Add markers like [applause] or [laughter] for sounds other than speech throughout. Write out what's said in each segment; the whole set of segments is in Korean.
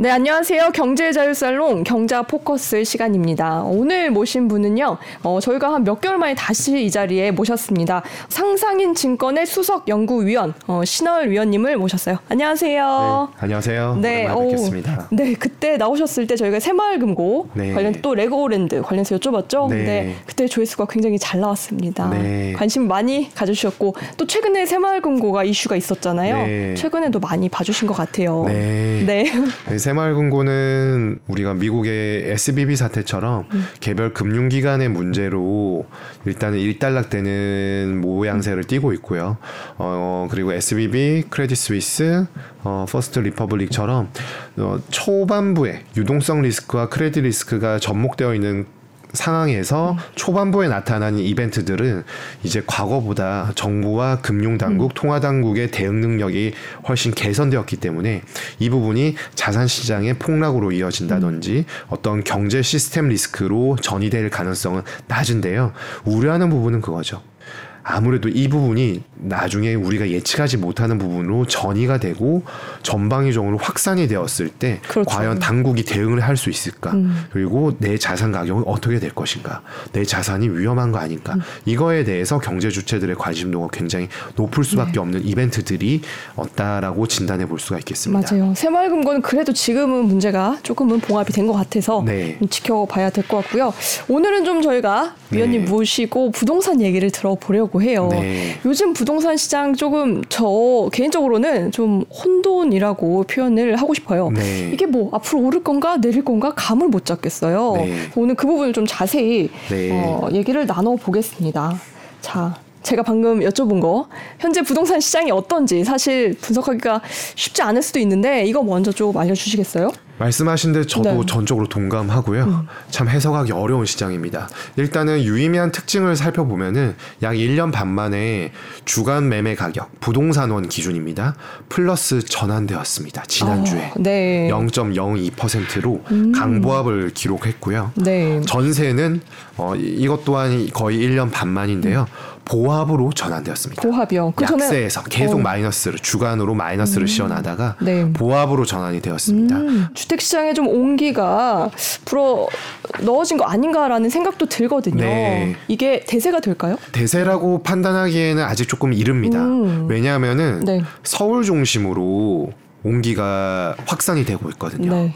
네, 안녕하세요. 경제 자유살롱 경자 포커스 시간입니다. 오늘 모신 분은요, 어, 저희가 한 몇 개월 만에 다시 이 자리에 모셨습니다. 상상인 증권의 수석 연구위원, 어, 신월 위원님을 모셨어요. 안녕하세요. 네, 안녕하세요. 네, 오랜만에 오, 뵙겠습니다. 네, 그때 나오셨을 때 저희가 새마을금고 네. 관련 또 레고랜드 관련해서 여쭤봤죠. 네. 근데 그때 조회수가 굉장히 잘 나왔습니다. 네. 관심 많이 가져주셨고 또 최근에 새마을금고가 이슈가 있었잖아요. 네. 최근에도 많이 봐주신 것 같아요. 네. 네. 네, 새마을금고는 우리가 미국의 SVB 사태처럼 음. 개별 금융기관의 문제로 일단은 일단락되는 모양새를 띠고 있고요. 어, 그리고 SVB, 크레딧 스위스, 어, 퍼스트 리퍼블릭처럼 어, 초반부에 유동성 리스크와 credit risk가 접목되어 있는 상황에서 초반부에 나타나는 이벤트들은 이제 과거보다 정부와 금융당국, 통화당국의 대응 능력이 훨씬 개선되었기 때문에 이 부분이 자산 시장의 폭락으로 이어진다든지 어떤 경제 시스템 리스크로 전이될 가능성은 낮은데요. 우려하는 부분은 그거죠. 아무래도 이 부분이 나중에 우리가 예측하지 못하는 부분으로 전이가 되고 전방위적으로 확산이 되었을 때 그렇죠. 과연 당국이 대응을 할 수 있을까? 음. 그리고 내 자산 가격은 어떻게 될 것인가? 내 자산이 위험한 거 아닌가? 음. 이거에 대해서 경제 주체들의 관심도가 굉장히 높을 수밖에 네. 없는 이벤트들이 없다라고 진단해 볼 수가 있겠습니다. 맞아요. 새마을금고는 그래도 지금은 문제가 조금은 봉합이 된 것 같아서 네. 좀 지켜봐야 될 것 같고요. 오늘은 좀 저희가 위원님 네. 모시고 부동산 얘기를 들어보려고 해요. 네. 요즘 부동산 시장 조금 저 개인적으로는 좀 혼돈이라고 표현을 하고 싶어요. 네. 이게 뭐 앞으로 오를 건가 내릴 건가 감을 못 잡겠어요. 네. 오늘 그 부분을 좀 자세히 네. 어, 얘기를 나눠 보겠습니다. 자. 제가 방금 여쭤본 거 현재 부동산 시장이 어떤지 사실 분석하기가 쉽지 않을 수도 있는데 이거 먼저 좀 알려주시겠어요? 말씀하신 데 저도 네. 전적으로 동감하고요. 참 해석하기 어려운 시장입니다. 일단은 유의미한 특징을 살펴보면은 약 1년 반 만에 주간 매매 가격 부동산원 기준입니다. 플러스 전환되었습니다. 지난주에 아, 네. 0.02%로 강보합을 기록했고요. 네. 전세는 어, 이- 이것 또한 거의 1년 반 만인데요. 보합으로 전환되었습니다. 보합이요. 그 약세에서 계속 어. 마이너스를 주간으로 마이너스를 씌워나다가 네. 보합으로 전환이 되었습니다. 음, 주택 시장에 좀 온기가 불어 넣어진 거 아닌가라는 생각도 들거든요. 네. 이게 대세가 될까요? 대세라고 판단하기에는 아직 조금 이릅니다. 음. 왜냐하면은 네. 서울 중심으로 온기가 확산이 되고 있거든요. 네.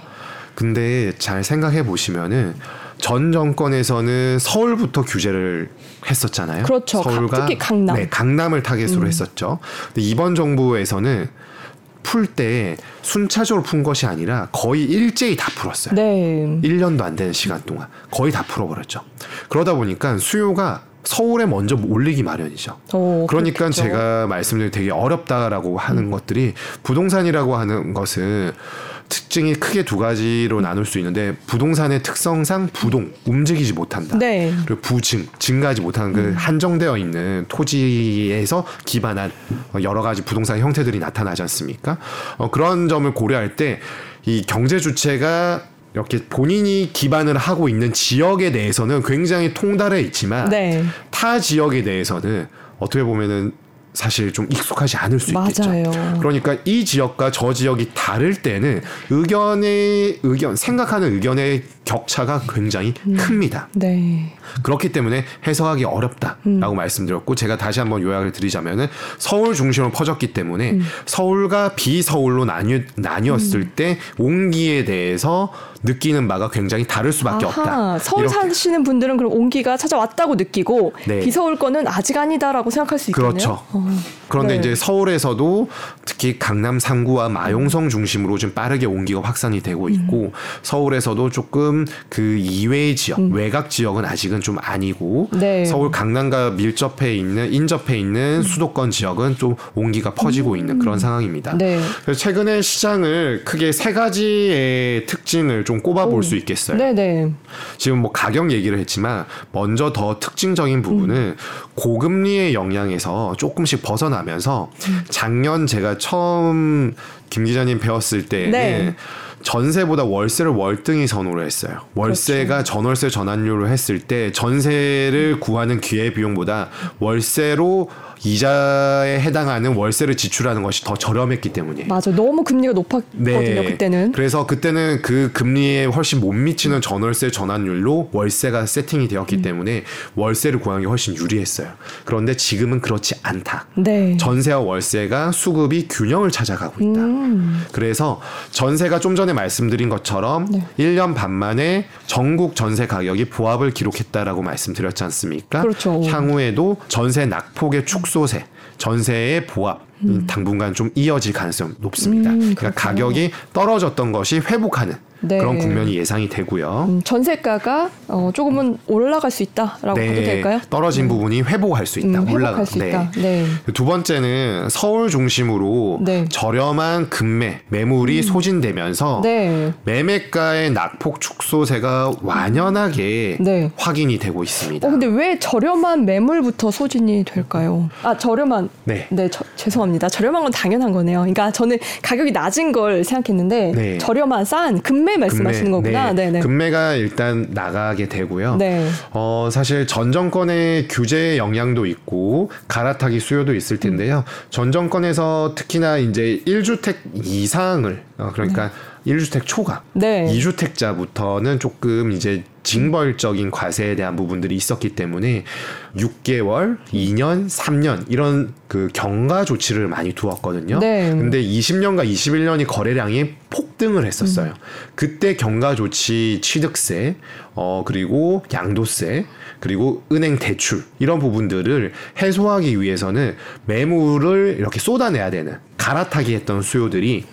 근데 잘 생각해 보시면은 전 정권에서는 서울부터 규제를 했었잖아요. 그렇죠. 가- 특히 강남. 음. 네, 강남을 타겟으로 했었죠. 근데 이번 정부에서는 풀 때 순차적으로 푼 것이 아니라 거의 일제히 다 풀었어요. 네. 1년도 안 되는 시간 동안 거의 다 풀어버렸죠. 그러다 보니까 수요가 서울에 먼저 올리기 마련이죠. 어, 그러니까 그렇겠죠. 음. 제가 말씀드린 되게 어렵다라고 하는 것들이 부동산이라고 하는 것은 특징이 크게 두 가지로 나눌 수 있는데 부동산의 특성상 부동 움직이지 못한다. 네. 음. 그리고 부증 증가하지 못하는 그 한정되어 있는 토지에서 기반한 여러 가지 부동산 형태들이 나타나지 않습니까? 어, 그런 점을 고려할 때 이 경제 주체가 이렇게 본인이 기반을 하고 있는 지역에 대해서는 굉장히 통달해 있지만 네. 타 지역에 대해서는 어떻게 보면은 사실 좀 익숙하지 않을 수 있겠죠. 맞아요. 그러니까 이 지역과 저 지역이 다를 때는 의견의 의견 생각하는 의견의 격차가 굉장히 음. 큽니다. 네. 그렇기 때문에 해석하기 어렵다라고 말씀드렸고 제가 다시 한번 요약을 드리자면은 서울 중심으로 퍼졌기 때문에 서울과 비서울로 나뉘, 나뉘었을 때 온기에 대해서 느끼는 바가 굉장히 다를 수밖에 없다. 아하, 서울 이렇게. 사시는 분들은 그럼 온기가 찾아왔다고 느끼고 네. 비서울 거는 아직 아니다라고 생각할 수 있겠네요. 그렇죠. 어, 그런데 네. 이제 서울에서도 특히 강남 3구와 마용성 중심으로 좀 빠르게 온기가 확산이 되고 있고 서울에서도 조금 그 이외의 지역, 외곽 지역은 아직은 좀 아니고 네. 서울 강남과 밀접해 있는 인접해 있는 수도권 지역은 좀 온기가 퍼지고 있는 그런 상황입니다. 네. 그래서 최근에 시장을 크게 세 가지의 특징을 좀 꼽아볼 수 있겠어요. 네, 네. 지금 뭐 가격 얘기를 했지만 먼저 더 특징적인 부분은 고금리의 영향에서 조금씩 벗어나면서 작년 제가 처음 김 기자님 배웠을 때는 네. 전세보다 월세를 월등히 선호를 했어요. 월세가 전월세 전환료를 했을 때 전세를 구하는 기회 비용보다 월세로 이자에 해당하는 월세를 지출하는 것이 더 저렴했기 때문이에요. 맞아. 너무 금리가 높았거든요. 그때는. 그래서 그때는 그 금리에 훨씬 못 미치는 전월세 전환율로 월세가 세팅이 되었기 음. 때문에 월세를 구하는 게 훨씬 유리했어요. 그런데 지금은 그렇지 않다. 네. 전세와 월세가 수급이 균형을 찾아가고 있다. 음. 그래서 전세가 좀 전에 말씀드린 것처럼 네. 1년 반 만에 전국 전세 가격이 보합을 기록했다라고 말씀드렸지 않습니까? 그렇죠. 향후에도 전세 낙폭의 축소세, 전세의 보합 이 당분간 좀 이어질 가능성이 높습니다. 음, 그러니까. 가격이 떨어졌던 것이 회복하는 네. 그런 국면이 예상이 되고요. 음, 전세가가 어, 조금은 올라갈 수 있다라고 봐도 될까요? 떨어진 부분이 회복할 수 있다. 음. 회복할 수 있다. 네. 두 번째는 서울 중심으로 네. 저렴한 금매 매물이 소진되면서 네. 매매가의 낙폭 축소세가 완연하게 네. 확인이 되고 있습니다. 어, 근데 왜 저렴한 매물부터 소진이 될까요? 아, 저렴한. 네. 네, 저- 죄송합니다. 저렴한 건 당연한 거네요. 그러니까 저는 가격이 낮은 걸 생각했는데 네. 저렴한 싼 금매 말씀하시는 거구나. 네, 네. 금매가 일단 나가게 되고요. 네. 어, 사실 전 정권의 규제 영향도 있고 갈아타기 수요도 있을 텐데요. 전 정권에서 특히나 이제 1주택 이상을 어, 그러니까 1주택 초과, 네. 2주택자부터는 조금 이제 징벌적인 과세에 대한 부분들이 있었기 때문에 6개월, 2년, 3년 이런 그 경과 조치를 많이 두었거든요. 네. 근데 20년과 21년이 거래량이 폭등을 했었어요. 음. 그때 경과 조치 취득세, 어 그리고 양도세, 그리고 은행 대출 이런 부분들을 해소하기 위해서는 매물을 이렇게 쏟아내야 되는 갈아타기 했던 수요들이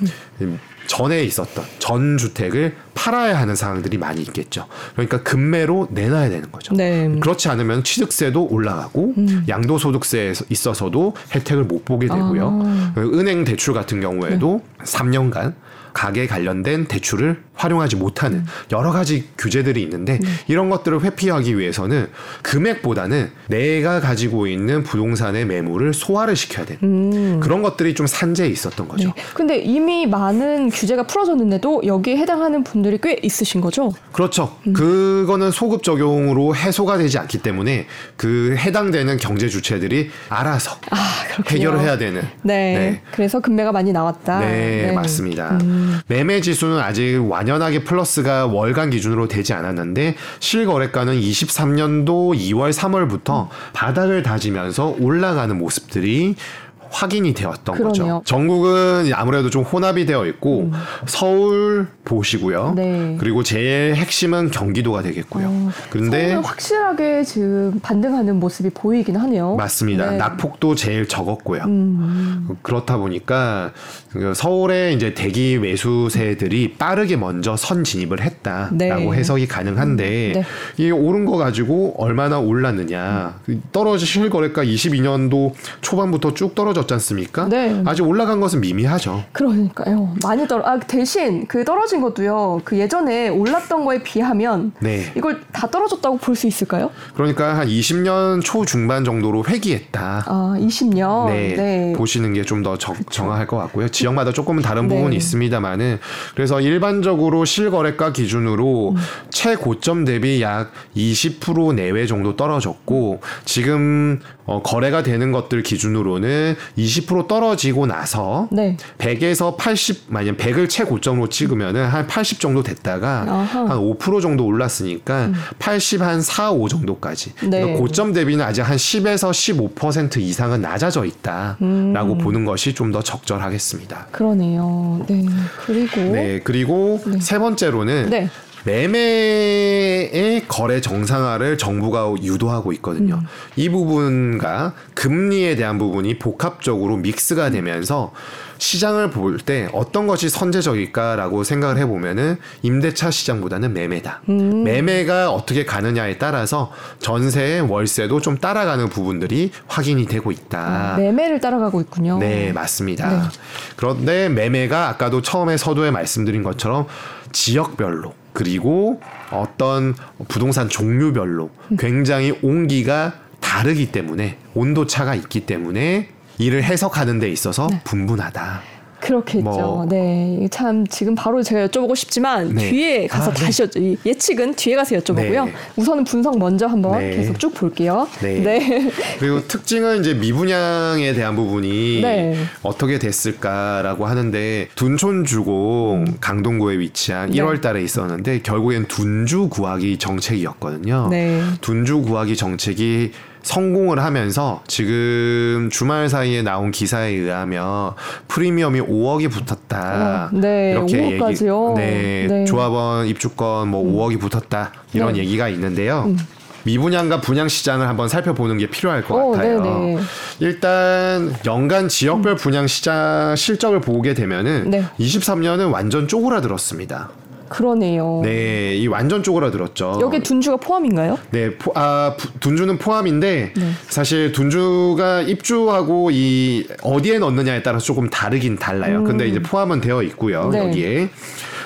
음. 전에 있었던 전 주택을 팔아야 하는 상황들이 많이 있겠죠. 그러니까 금매로 내놔야 되는 거죠. 네. 그렇지 않으면 취득세도 올라가고 양도소득세에 있어서도 혜택을 못 보게 되고요. 아. 은행 대출 같은 경우에도 3년간 가게 관련된 대출을 활용하지 못하는 여러 가지 규제들이 있는데 이런 것들을 회피하기 위해서는 금액보다는 내가 가지고 있는 부동산의 매물을 소화를 시켜야 되는 음. 그런 것들이 좀 산재에 있었던 거죠. 네. 근데 이미 많은 규제가 풀어졌는데도 여기에 해당하는 분들이 꽤 있으신 거죠? 그렇죠. 음. 그거는 소급 적용으로 해소가 되지 않기 때문에 그 해당되는 경제 주체들이 알아서 아. 해결을 해야 되는. 네. 그래서 금매가 많이 나왔다. 네, 맞습니다. 음. 매매 지수는 아직 완연 하게 플러스가 월간 기준으로 되지 않았는데 실거래가는 23년도 2월 3월부터 바닥을 다지면서 올라가는 모습들이 확인이 되었던 그러네요. 거죠. 전국은 아무래도 좀 혼합이 되어 있고 서울 보시고요. 음. 네. 그리고 제일 핵심은 경기도가 되겠고요. 어, 그런데 확실하게 지금 반등하는 모습이 보이긴 하네요. 맞습니다. 네. 낙폭도 제일 적었고요. 음. 그렇다 보니까 그 서울의 이제 대기 매수세들이 빠르게 먼저 선 진입을 했다라고 네. 해석이 가능한데 네. 이 오른 거 가지고 얼마나 올랐느냐 떨어진 실거래가 22년도 초반부터 쭉 떨어 졌지 않습니까? 네. 아직 올라간 것은 미미하죠. 그러니까요. 많이 떨어. 아 대신 그 떨어진 것도요. 그 예전에 올랐던 거에 비하면 네. 이걸 다 떨어졌다고 볼 수 있을까요? 그러니까 한 20년 초 중반 정도로 회귀했다. 아 20년. 네, 네. 보시는 게 좀 더 정확할 것 같고요. 지역마다 조금은 다른 네. 부분이 있습니다만은 그래서 일반적으로 실거래가 음. 기준으로 최고점 대비 약 20% 내외 정도 떨어졌고 지금 어, 거래가 되는 것들 기준으로는 20% 떨어지고 나서 네. 100에서 80 만약 100을 최고점으로 찍으면은 한 80 정도 됐다가. 음. 한5% 정도 올랐으니까 80 한 4, 5 정도까지. 네. 그러니까 고점 대비는 아직 한 10에서 15% 이상은 낮아져 있다라고 음. 보는 것이 좀 더 적절하겠습니다. 그러네요. 네. 그리고 네, 그리고 세 번째로는 네. 매매의 거래 정상화를 정부가 유도하고 있거든요. 음. 이 부분과 금리에 대한 부분이 복합적으로 믹스가 되면서 시장을 볼 때 어떤 것이 선제적일까라고 생각을 해보면은 임대차 시장보다는 매매다. 음. 매매가 어떻게 가느냐에 따라서 전세, 월세도 좀 따라가는 부분들이 확인이 되고 있다. 매매를 따라가고 있군요. 네, 맞습니다. 네. 그런데 매매가 아까도 처음에 서두에 말씀드린 것처럼 지역별로 그리고 어떤 부동산 종류별로 굉장히 온기가 다르기 때문에 온도 차가 있기 때문에 이를 해석하는 데 있어서 네. 분분하다. 그렇겠죠. 뭐- 네, 참 지금 바로 제가 여쭤보고 싶지만 네. 뒤에 가서 아, 네. 다시 여쭤, 이 예측은 뒤에 가서 여쭤보고요. 네. 우선은 분석 먼저 한번 네. 계속 쭉 볼게요. 네. 네. 그리고 특징은 이제 미분양에 대한 부분이 네. 어떻게 됐을까라고 하는데 둔촌 주공 강동구에 위치한 음. 네. 1월 달에 있었는데 결국엔 둔주 구하기 정책이었거든요. 네. 둔주 구하기 정책이 성공을 하면서 지금 주말 사이에 나온 기사에 의하면 프리미엄이 5억이 붙었다. 어, 네, 이렇게 5억까지요? 얘기, 네, 네. 조합원 입주권 뭐 5억이 붙었다 이런 네. 음. 얘기가 있는데요. 미분양과 분양 시장을 한번 살펴보는 게 필요할 것 어, 같아요. 네네. 일단 연간 지역별 분양 시장 실적을 보게 되면은 네. 23년은 완전 쪼그라들었습니다. 그러네요. 네, 이 완전 쪼그라들었죠. 여기 둔주가 포함인가요? 네, 포, 아, 부- 둔주는 포함인데 네. 사실 둔주가 입주하고 이 어디에 넣느냐에 따라서 조금 다르긴 달라요. 근데 이제 포함은 되어 있고요. 음. 네. 여기에.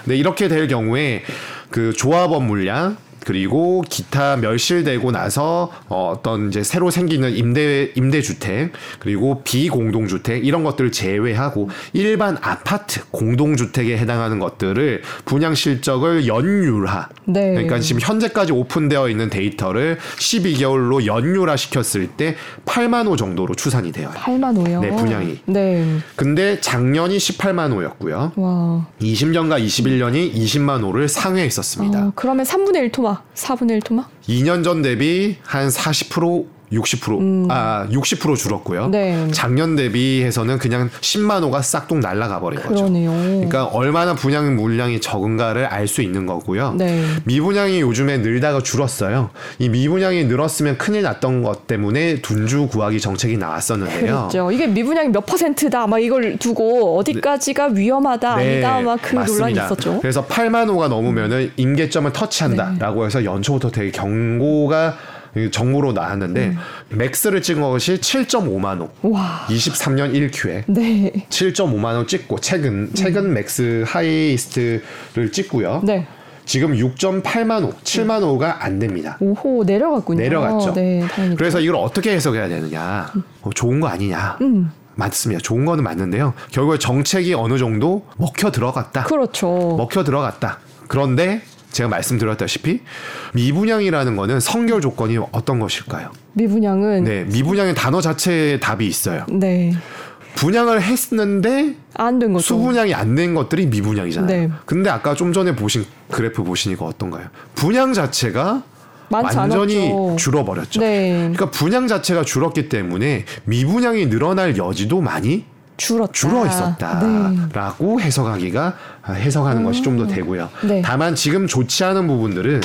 네, 이렇게 될 경우에 그 조합원 물량 그리고 기타 멸실되고 나서 어, 어떤 이제 새로 생기는 임대 임대 주택 그리고 비공동 주택 이런 것들을 제외하고 일반 아파트 공동 주택에 해당하는 것들을 분양 실적을 연율화 네. 그러니까 지금 현재까지 오픈되어 있는 데이터를 12개월로 연율화 시켰을 때 8만 호 정도로 추산이 돼요. 8만 호요. 네, 분양이. 네. 근데 작년이 18만 호였고요. 와. 20년과 21년이 20만 호를 상회했었습니다. 어, 그러면 3분의 1 토막, 4분의 1 토막? 2년 전 대비 한 40% 60% 아, 60% 줄었고요. 음. 네. 작년 대비해서는 그냥 10만 호가 싹둑 날아가 버린 거죠. 그러네요. 그러니까 얼마나 분양 물량이 적은가를 알 수 있는 거고요. 네. 미분양이 요즘에 늘다가 줄었어요. 이 미분양이 늘었으면 큰일 났던 것 때문에 둔주 구하기 정책이 나왔었는데요. [laughs] 그렇죠. 이게 미분양이 몇 퍼센트다, 막 이걸 두고 어디까지가 위험하다, 아니다, 막 그 논란이 네. 있었죠. 그래서 8만 호가 넘으면은 임계점을 터치한다라고 네. 해서 연초부터 되게 경고가 정부로 나왔는데 음. max를 찍은 것이 7.5만 호. 와. 23년 1Q에 네. 7.5만 호 찍고 최근 최근 max highest를 찍고요. 음. 네. 지금 6.8만 호, 7만 호가 안 됩니다. 오호, 내려갔군요. 내려갔죠. 네. 그래서 이걸 어떻게 해석해야 되느냐? 어, 좋은 거 아니냐? 음. 맞습니다. 좋은 거는 맞는데요. 결국에 정책이 어느 정도 먹혀 들어갔다. 그렇죠. 먹혀 들어갔다. 그런데 제가 말씀드렸다시피 미분양이라는 거는 성결 조건이 어떤 것일까요? 미분양은 네, 미분양의 단어 자체에 답이 있어요. 네. 분양을 했는데 안된 거죠. 수분양이 안 된 것들이 미분양이잖아요. 네. 근데 아까 좀 전에 보신 그래프 보시니까 어떤가요? 분양 자체가 완전히 않았죠. 줄어버렸죠. 네. 그러니까 분양 자체가 줄었기 때문에 미분양이 늘어날 여지도 많이 줄었다. 줄어 네. 있었다라고 해석하기가 아, 해석하는 것이 좀 더 되고요. 네. 다만 지금 좋지 않은 부분들은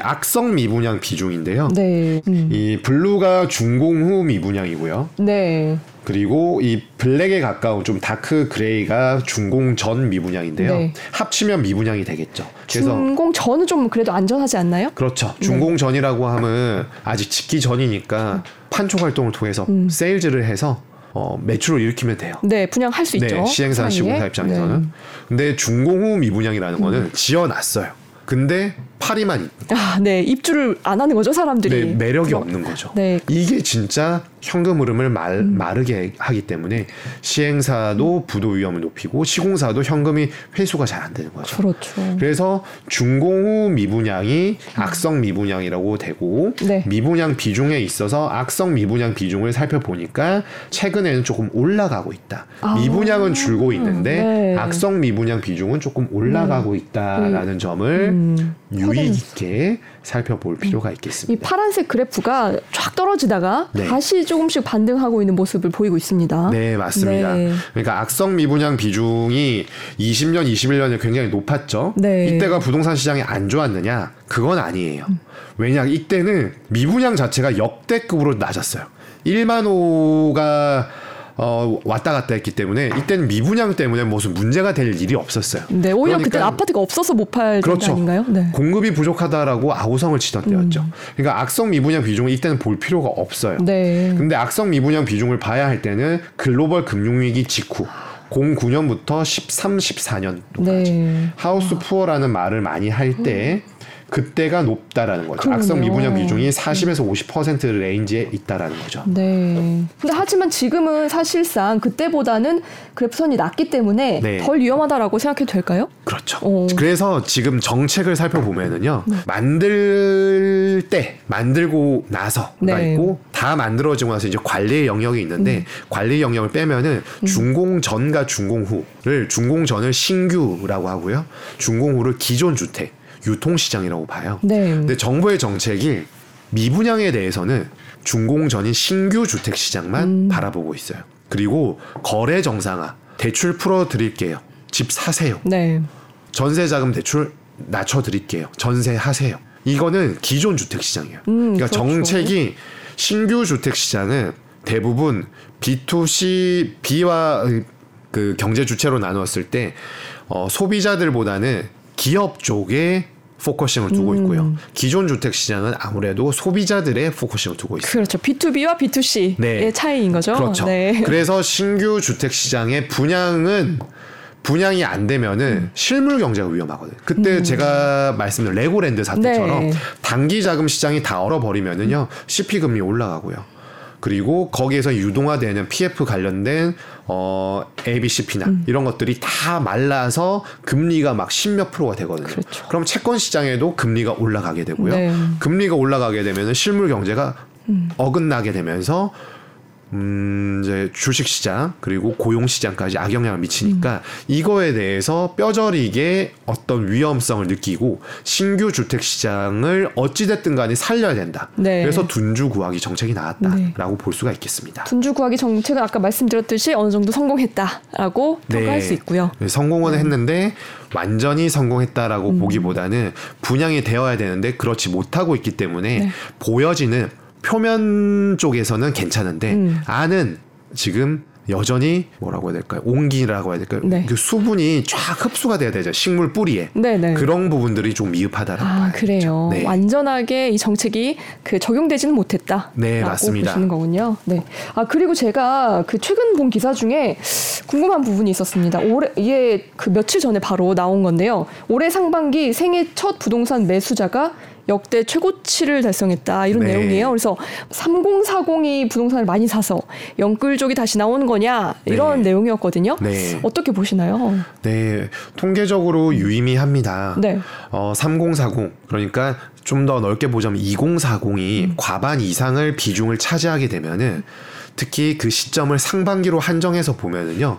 악성 미분양 비중인데요. 네. 음. 이 blue가 준공 후 미분양이고요. 네. 그리고 이 black에 가까운 좀 dark gray가 준공 전 미분양인데요. 네. 합치면 미분양이 되겠죠. 그래서 준공 전은 좀 그래도 안전하지 않나요? 그렇죠. 준공 전이라고 하면 아직 짓기 전이니까 판촉 활동을 통해서 음. 세일즈를 해서 어, 매출을 일으키면 돼요. 네, 분양할 수 있죠. 네, 시행사 사이에. 시공사 입장에서는. 네. 근데 준공 후 미분양이라는 거는 음. 지어놨어요. 근데 파리만 있- 아, 네, 입주를 안 하는 거죠, 사람들이. 네, 매력이 그럼- 없는 거죠. 네. 이게 진짜 현금 흐름을 말, 마르게 하기 때문에 시행사도 부도 위험을 높이고 시공사도 현금이 회수가 잘 안 되는 거죠. 그렇죠. 그래서 준공 후 미분양이 악성 미분양이라고 되고 네. 미분양 비중에 있어서 악성 미분양 비중을 살펴보니까 최근에는 조금 올라가고 있다. 아. 미분양은 줄고 있는데 네. 악성 미분양 비중은 조금 올라가고 있다라는 점을 음, 유의 있게 살펴볼 필요가 이 있겠습니다. 파란색 그래프가 쫙 떨어지다가 네. 다시 조금씩 반등하고 있는 모습을 보이고 있습니다. 네, 맞습니다. 네. 그러니까 악성 미분양 비중이 20년, 21년에 굉장히 높았죠. 네. 이때가 부동산 시장이 안 좋았느냐? 그건 아니에요. 왜냐, 이때는 미분양 자체가 역대급으로 낮았어요. 1만 호가 어, 왔다 갔다 했기 때문에 이때는 미분양 때문에 무슨 문제가 될 일이 없었어요. 네, 오히려 그때 그러니까 아파트가 없어서 못 팔던 게 그렇죠. 아닌가요? 네. 음. 공급이 부족하다라고 아우성을 치던 때였죠. 그러니까 악성 미분양 비중을 이때는 볼 필요가 없어요. 네. 근데 악성 미분양 비중을 봐야 할 때는 글로벌 금융위기 직후 09년부터 13, 14년도까지 네. 하우스 푸어라는 말을 많이 할때 그때가 높다라는 거죠. 그러네요. 악성 미분양 비중이 40에서 50% range에 있다라는 거죠. 네. 근데 하지만 지금은 사실상 그때보다는 그래프선이 낮기 때문에 네. 덜 위험하다라고 생각해도 될까요? 그렇죠. 오. 그래서 지금 정책을 살펴보면은요, 만들 때, 만들고 나서가 네. 있고, 다 만들어지고 나서 이제 관리의 영역이 있는데, 관리 영역을 빼면은 준공 전과 준공 후를, 준공 전을 신규라고 하고요, 준공 후를 기존 주택, 유통시장이라고 봐요. 네. 근데 정부의 정책이 미분양에 대해서는 준공 전인 신규 주택 시장만 음. 바라보고 있어요. 그리고 거래 정상화, 대출 풀어 드릴게요. 집 사세요. 네. 전세 자금 대출 낮춰 드릴게요. 전세 하세요. 이거는 기존 주택 시장이에요. 음, 그러니까 그렇죠. 정책이 신규 주택 시장은 대부분 B2C B와 그 경제 주체로 나누었을 때 어, 소비자들보다는 기업 쪽에 focusing을 두고 음. 있고요. 기존 주택 시장은 아무래도 소비자들의 focusing을 두고 있어요. 그렇죠. B2B와 B2C의 네. 차이인 거죠. 그렇죠. 네. 그래서 신규 주택 시장의 분양은 분양이 안 되면은 실물 경제가 위험하거든. 요 그때 제가 말씀드린 레고랜드 사태처럼 네. 단기 자금 시장이 다 얼어버리면은요 CP 금리 올라가고요. 그리고 거기에서 유동화되는 PF 관련된 어 ABCP나 음. 이런 것들이 다 말라서 금리가 막 십몇 프로가 되거든요. 그렇죠. 그럼 채권 시장에도 금리가 올라가게 되고요. 네. 금리가 올라가게 되면 실물 경제가 어긋나게 되면서 음, 이제 주식 시장 그리고 고용 시장까지 악영향을 미치니까 이거에 대해서 뼈저리게 어떤 위험성을 느끼고 신규 주택 시장을 어찌 됐든 간에 살려야 된다. 네. 그래서 둔주 구하기 정책이 나왔다라고 볼 수가 있겠습니다. 둔주 구하기 정책은 아까 말씀드렸듯이 어느 정도 성공했다라고 평가할 수 있고요. 네, 성공은 했는데 완전히 성공했다라고 음. 보기보다는 분양이 되어야 되는데 그렇지 못하고 있기 때문에 네. 보여지는 표면 쪽에서는 괜찮은데 음. 안은 지금 여전히 뭐라고 해야 될까요? 옹기라고 해야 될까요? 네. 그 수분이 쫙 흡수가 돼야 되죠. 식물 뿌리에. 네네. 그런 부분들이 좀 미흡하다라고 아 봐요. 그래요. 네. 완전하게 이 정책이 그 적용되지는 못했다. 네, 맞습니다. 보시는 거군요. 네. 아 그리고 제가 그 최근 본 기사 중에 궁금한 부분이 있었습니다. 올해 이게 그 며칠 전에 바로 나온 건데요. 올해 상반기 생애 첫 부동산 매수자가 역대 최고치를 달성했다 이런 네. 내용이에요. 그래서 3040이 부동산을 많이 사서 영끌족이 다시 나오는 거냐 이런 네. 내용이었거든요. 네. 어떻게 보시나요? 네, 통계적으로 유의미합니다. 네. 어, 3040 그러니까 좀 더 넓게 보자면 2040이 음. 과반 이상을 비중을 차지하게 되면은 특히 그 시점을 상반기로 한정해서 보면은요.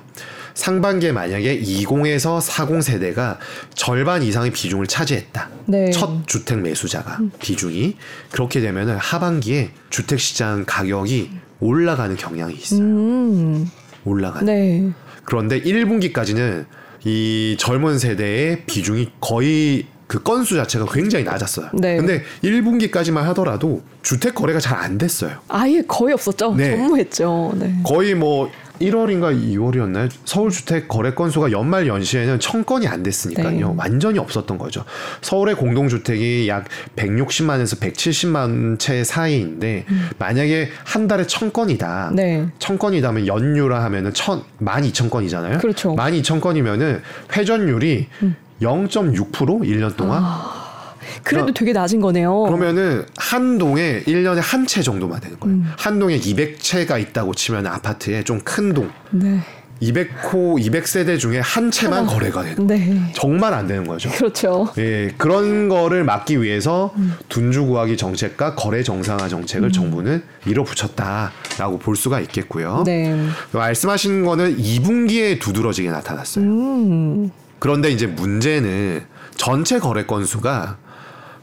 상반기에 만약에 20에서 40 세대가 절반 이상의 비중을 차지했다. 네. 음. 첫 주택 매수자가 비중이 그렇게 되면은 하반기에 주택 시장 가격이 올라가는 경향이 있어요. 음. 올라가는. 네. 그런데 1분기까지는 이 젊은 세대의 비중이 거의 그 건수 자체가 굉장히 낮았어요. 네. 근데 1분기까지만 하더라도 주택 거래가 잘 안 됐어요. 아예 거의 없었죠. 네. 전무했죠. 네. 거의 뭐 1월인가 2월이었나요? 서울 주택 거래 건수가 연말 연시에는 천 건이 안 됐으니까요. 네. 완전히 없었던 거죠. 서울의 공동 주택이 약 160만에서 170만 채 사이인데 만약에 한 달에 천 건이다. 음. 네. 천 건이다면 연유라 하면은 천, 만 이천 건이잖아요. 그렇죠. 음. 만 이천 건이면은 회전율이 0.6% 1년 동안. 그래도 그럼- 되게 낮은 거네요. 그러면은 한 동에 1년에 한 채 정도만 되는 거예요. 음. 한 동에 200채가 있다고 치면 아파트에 좀 큰 동. 네. 200호 200세대 중에 한 채만 하나. 거래가 되는 거예요. 네. 정말 안 되는 거죠. 그렇죠. 예, 그런 거를 막기 위해서 음. 둔주 구하기 정책과 거래 정상화 정책을 정부는 밀어붙였다라고 볼 수가 있겠고요. 네. 말씀하신 거는 2분기에 두드러지게 나타났어요. 음. 그런데 이제 문제는 전체 거래 건수가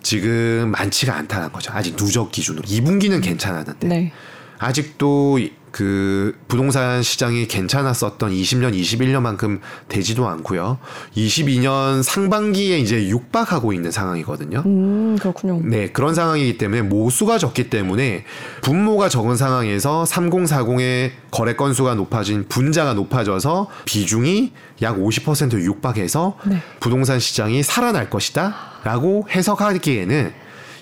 지금 많지가 않다는 거죠. 아직 누적 기준으로. 2분기는 괜찮았는데 네. 아직도 그 부동산 시장이 괜찮았었던 20년, 21년만큼 되지도 않고요. 22년 상반기에 이제 육박하고 있는 상황이거든요. 음, 그렇군요. 네, 그런 상황이기 때문에 모수가 적기 때문에 분모가 적은 상황에서 3040의 거래 건수가 높아진 분자가 높아져서 비중이 약 50% 육박해서 네. 부동산 시장이 살아날 것이다라고 해석하기에는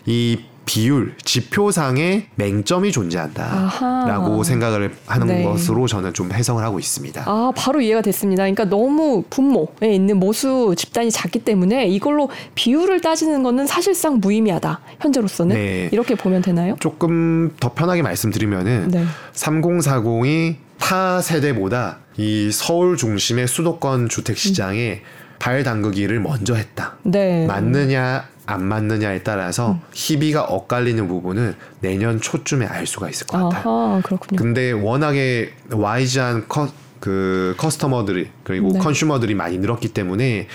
이 비율, 지표상의 맹점이 존재한다라고 아하. 생각을 하는 네. 것으로 저는 좀 해석을 하고 있습니다. 아, 바로 이해가 됐습니다. 그러니까 너무 분모에 있는 모수 집단이 작기 때문에 이걸로 비율을 따지는 거는 사실상 무의미하다. 현재로서는 네. 이렇게 보면 되나요? 조금 더 편하게 말씀드리면은 네. 3040이 타 세대보다 이 서울 중심의 수도권 주택 시장에 발 담그기를 먼저 했다. 네. 맞느냐 안 맞느냐에 따라서 음. 희비가 엇갈리는 부분은 내년 초쯤에 알 수가 있을 것 같아요. 아하, 그렇군요. 근데 워낙에 와이즈한 커, 그 커스터머들이 그리고 네. 컨슈머들이 많이 늘었기 때문에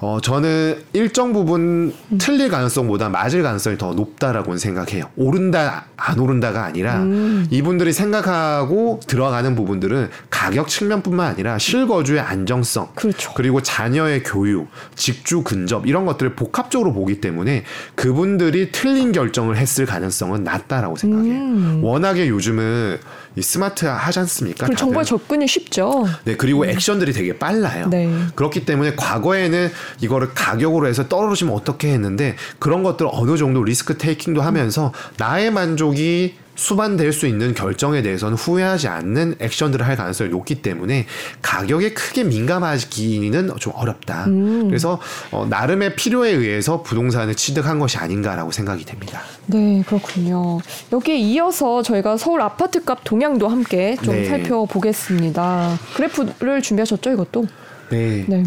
어 저는 일정 부분 음. 틀릴 가능성보다 맞을 가능성이 더 높다라고 생각해요. 오른다 안 오른다가 아니라 음. 이분들이 생각하고 들어가는 부분들은 가격 측면뿐만 아니라 실거주의 안정성 그렇죠. 그리고 자녀의 교육, 직주 근접 이런 것들을 복합적으로 보기 때문에 그분들이 틀린 결정을 했을 가능성은 낮다라고 생각해요. 음. 워낙에 요즘은 이 스마트 하지 않습니까? 그리고 정보에? 접근이 쉽죠. 네, 그리고 액션들이 되게 빨라요. 네. 그렇기 때문에 과거에는 이거를 가격으로 해서 떨어지면 어떻게 했는데 그런 것들 어느 정도 리스크 테이킹도 하면서 나의 만족이 수반될 수 있는 결정에 대해서는 후회하지 않는 액션들을 할 가능성이 높기 때문에 가격에 크게 민감하기는 좀 어렵다. 음. 그래서 어, 나름의 필요에 의해서 부동산을 취득한 것이 아닌가라고 생각이 됩니다. 네, 그렇군요. 여기에 이어서 저희가 서울 아파트값 동향도 함께 좀 네. 살펴보겠습니다. 그래프를 준비하셨죠, 이것도? 네. 네.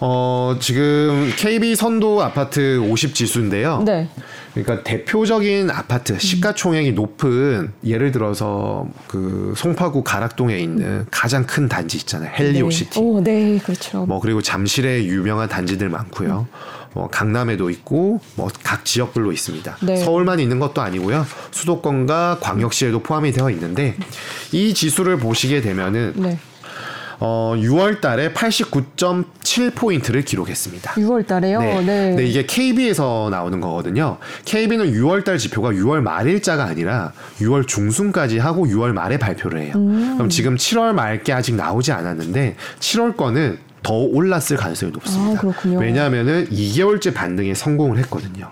어, 지금 KB 선도 아파트 50 지수인데요. 네. 그러니까 대표적인 아파트 시가총액이 높은 예를 들어서 그 송파구 가락동에 있는 가장 큰 단지 있잖아요. 헬리오시티. 네. 오, 네, 그렇죠. 뭐 그리고 잠실에 유명한 단지들 많고요. 뭐 강남에도 있고 뭐 각 지역별로 있습니다. 네. 서울만 있는 것도 아니고요. 수도권과 광역시에도 포함이 되어 있는데 이 지수를 보시게 되면은 네. 어 6월 달에 89.7 포인트를 기록했습니다. 6월 달에요. 네. 네. 근데 이게 KB에서 나오는 거거든요. KB는 6월 달 지표가 6월 말일자가 아니라 6월 중순까지 하고 6월 말에 발표를 해요. 음. 그럼 지금 7월 말께 아직 나오지 않았는데 7월 거는 더 올랐을 가능성이 높습니다. 아. 왜냐하면은 2개월째 반등에 성공을 했거든요.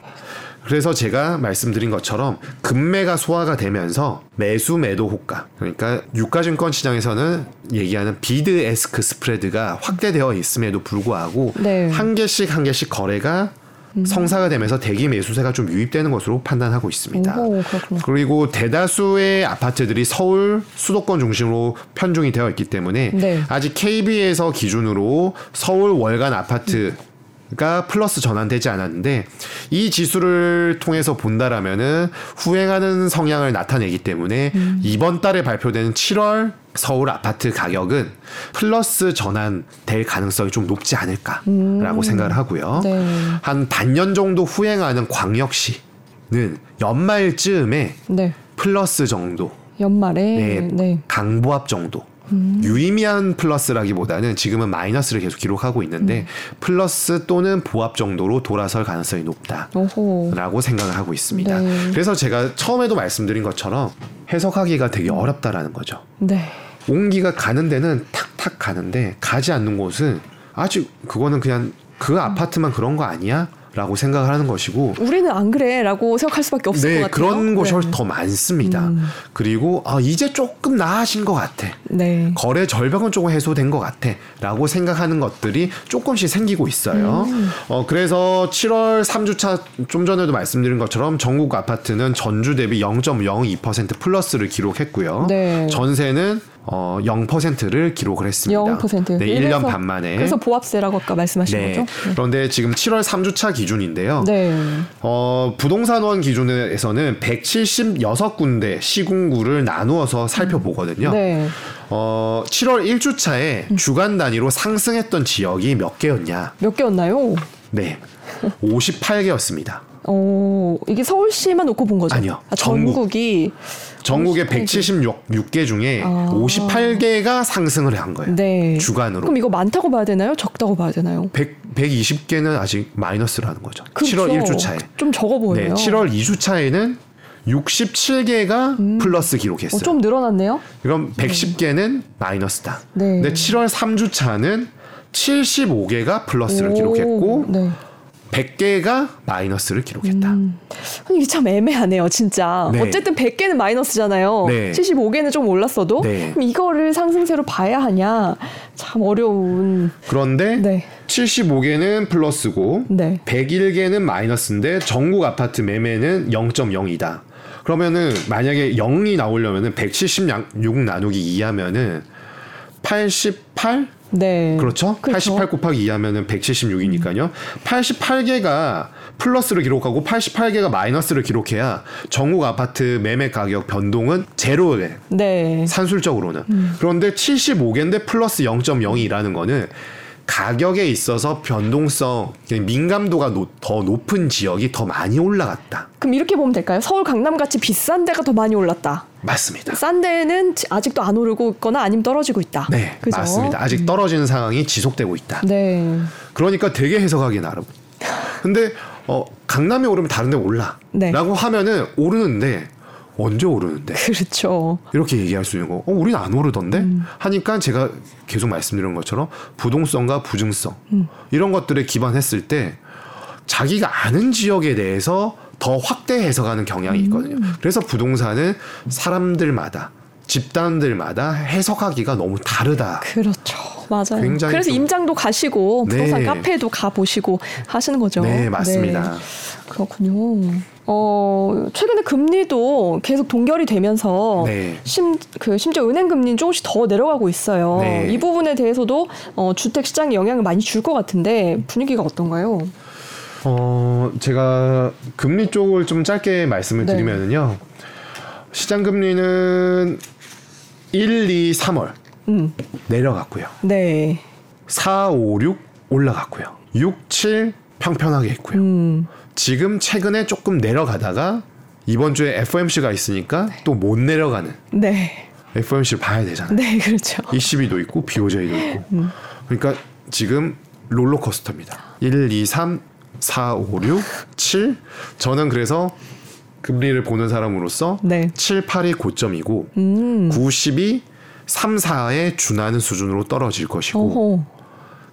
그래서 제가 말씀드린 것처럼 금매가 소화가 되면서 매수 매도 호가 그러니까 유가증권 시장에서는 얘기하는 비드 에스크 스프레드가 확대되어 있음에도 불구하고 네. 음. 한 개씩 한 개씩 거래가 성사가 되면서 대기 매수세가 좀 유입되는 것으로 판단하고 있습니다. 오. 그리고 대다수의 아파트들이 서울 수도권 중심으로 편중이 되어 있기 때문에 네. 아직 KB에서 기준으로 서울 월간 아파트 가 플러스 전환되지 않았는데 이 지수를 통해서 본다라면은 후행하는 성향을 나타내기 때문에 음. 이번 달에 발표되는 7월 서울 아파트 가격은 플러스 전환될 가능성이 좀 높지 않을까라고 생각을 하고요. 음. 네. 한 반년 정도 후행하는 광역시는 연말쯤에 네. 플러스 정도, 연말에 네, 네. 강보합 정도. 유의미한 플러스라기보다는 지금은 마이너스를 계속 기록하고 있는데 플러스 또는 보합 정도로 돌아설 가능성이 높다. 오호. 라고 생각을 하고 있습니다. 네. 그래서 제가 처음에도 말씀드린 것처럼 해석하기가 되게 어렵다라는 거죠. 네. 온기가 가는 데는 탁탁 가는데 가지 않는 곳은 아직 그거는 그냥 그 아파트만 그런 거 아니야? 라고 생각을 하는 것이고 우리는 안 그래라고 생각할 수밖에 없을 네, 것 같아요. 그런 곳이 네. 훨씬 더 많습니다. 음. 그리고 아, 이제 조금 나아진 것 같아. 네. 거래 절벽은 조금 해소된 것 같아. 라고 생각하는 것들이 조금씩 생기고 있어요. 음. 어, 그래서 7월 3주차 좀 전에도 말씀드린 것처럼 전국 아파트는 전주 대비 0.02% 플러스를 기록했고요. 네. 전세는 어, 0%를 기록을 했습니다. 0%. 네, 1년 그래서- 반 만에. 그래서 보합세라고 아까 말씀하신 네. 거죠? 그런데 지금 7월 3주차 기준인데요. 네. 어, 부동산원 기준에서는 176군데 시군구를 나누어서 살펴보거든요. 네. 어, 7월 1주차에 주간 단위로 상승했던 지역이 몇 개였냐? 몇 개였나요? 네. 58개였습니다. 어, 이게 서울시만 놓고 본 거죠? 아니요. 아, 전국. 전국이 전국의 58개. 176개 중에 아. 58개가 상승을 한 거예요. 네. 주간으로. 그럼 이거 많다고 봐야 되나요? 적다고 봐야 되나요? 100, 120개는 아직 마이너스라는 거죠. 그렇죠. 7월 1주차에. 좀 적어 보여요. 네, 7월 2주차에는 67개가 플러스 기록했어요. 어, 좀 늘어났네요. 그럼 110개는 마이너스다. 네. 근데 7월 3주차는 75개가 플러스를 오, 기록했고 네. 100개가 마이너스를 기록했다. 음. 이게 참 애매하네요, 진짜. 네. 어쨌든 100개는 마이너스잖아요. 네. 75개는 좀 올랐어도 네. 이거를 상승세로 봐야 하냐? 참 어려운. 그런데 네. 75개는 플러스고 네. 101개는 마이너스인데 전국 아파트 매매는 0.0이다. 그러면은 만약에 0이 나오려면은 176 나누기 2하면은 88 네. 그렇죠? 그렇죠. 88 곱하기 2 하면은 176이니까요. 88개가 플러스를 기록하고 88개가 마이너스를 기록해야 전국 아파트 매매 가격 변동은 제로에 네. 산술적으로는. 그런데 75개인데 플러스 0.02라는 거는 가격에 있어서 변동성, 민감도가 노- 더 높은 지역이 더 많이 올라갔다. 그럼 이렇게 보면 될까요? 서울 강남 같이 비싼 데가 더 많이 올랐다. 맞습니다. 싼 데는 아직도 안 오르고 있거나 아니면 떨어지고 있다. 네, 그죠? 맞습니다. 아직 떨어지는 상황이 지속되고 있다. 네. 그러니까 되게 해석하기 나름. 근데 어, 강남이 오르면 다른 데 올라. 네. 라고 하면은 오르는데 언제 오르는데? 그렇죠. 이렇게 얘기할 수 있는 거. 어, 우리는 안 오르던데? 음. 하니까 제가 계속 말씀드린 것처럼 부동성과 부증성 음. 이런 것들에 기반했을 때 자기가 아는 지역에 대해서 더 확대 해석하는 경향이 있거든요. 음. 그래서 부동산은 사람들마다 집단들마다 해석하기가 너무 다르다. 그렇죠. 맞아요. 굉장히 그래서 좀- 임장도 가시고 부동산 네. 카페도 가 보시고 하시는 거죠. 네, 맞습니다. 네. 그렇군요. 어, 최근에 금리도 계속 동결이 되면서 네. 심, 그 심지어 은행 금리는 조금씩 더 내려가고 있어요. 네. 이 부분에 대해서도 어, 주택 시장에 영향을 많이 줄 것 같은데 분위기가 어떤가요? 어, 제가 금리 쪽을 좀 짧게 말씀을 네. 드리면은요. 시장 금리는 1, 2, 3월 음, 내려갔고요. 네. 4, 5, 6 올라갔고요. 6, 7 평평하게 있고요. 음, 지금 최근에 조금 내려가다가 이번 주에 FOMC가 있으니까 또못 내려가는 네. FOMC를 봐야 되잖아요. 네, 그렇죠. ECB도 있고 BOJ도 있고. 음. 그러니까 지금 롤러코스터입니다. 1, 2, 3, 4, 5, 6, 7. 저는 그래서 금리를 보는 사람으로서 네. 7, 8이 고점이고 음, 9, 10이 3, 4에 준하는 수준으로 떨어질 것이고 어허.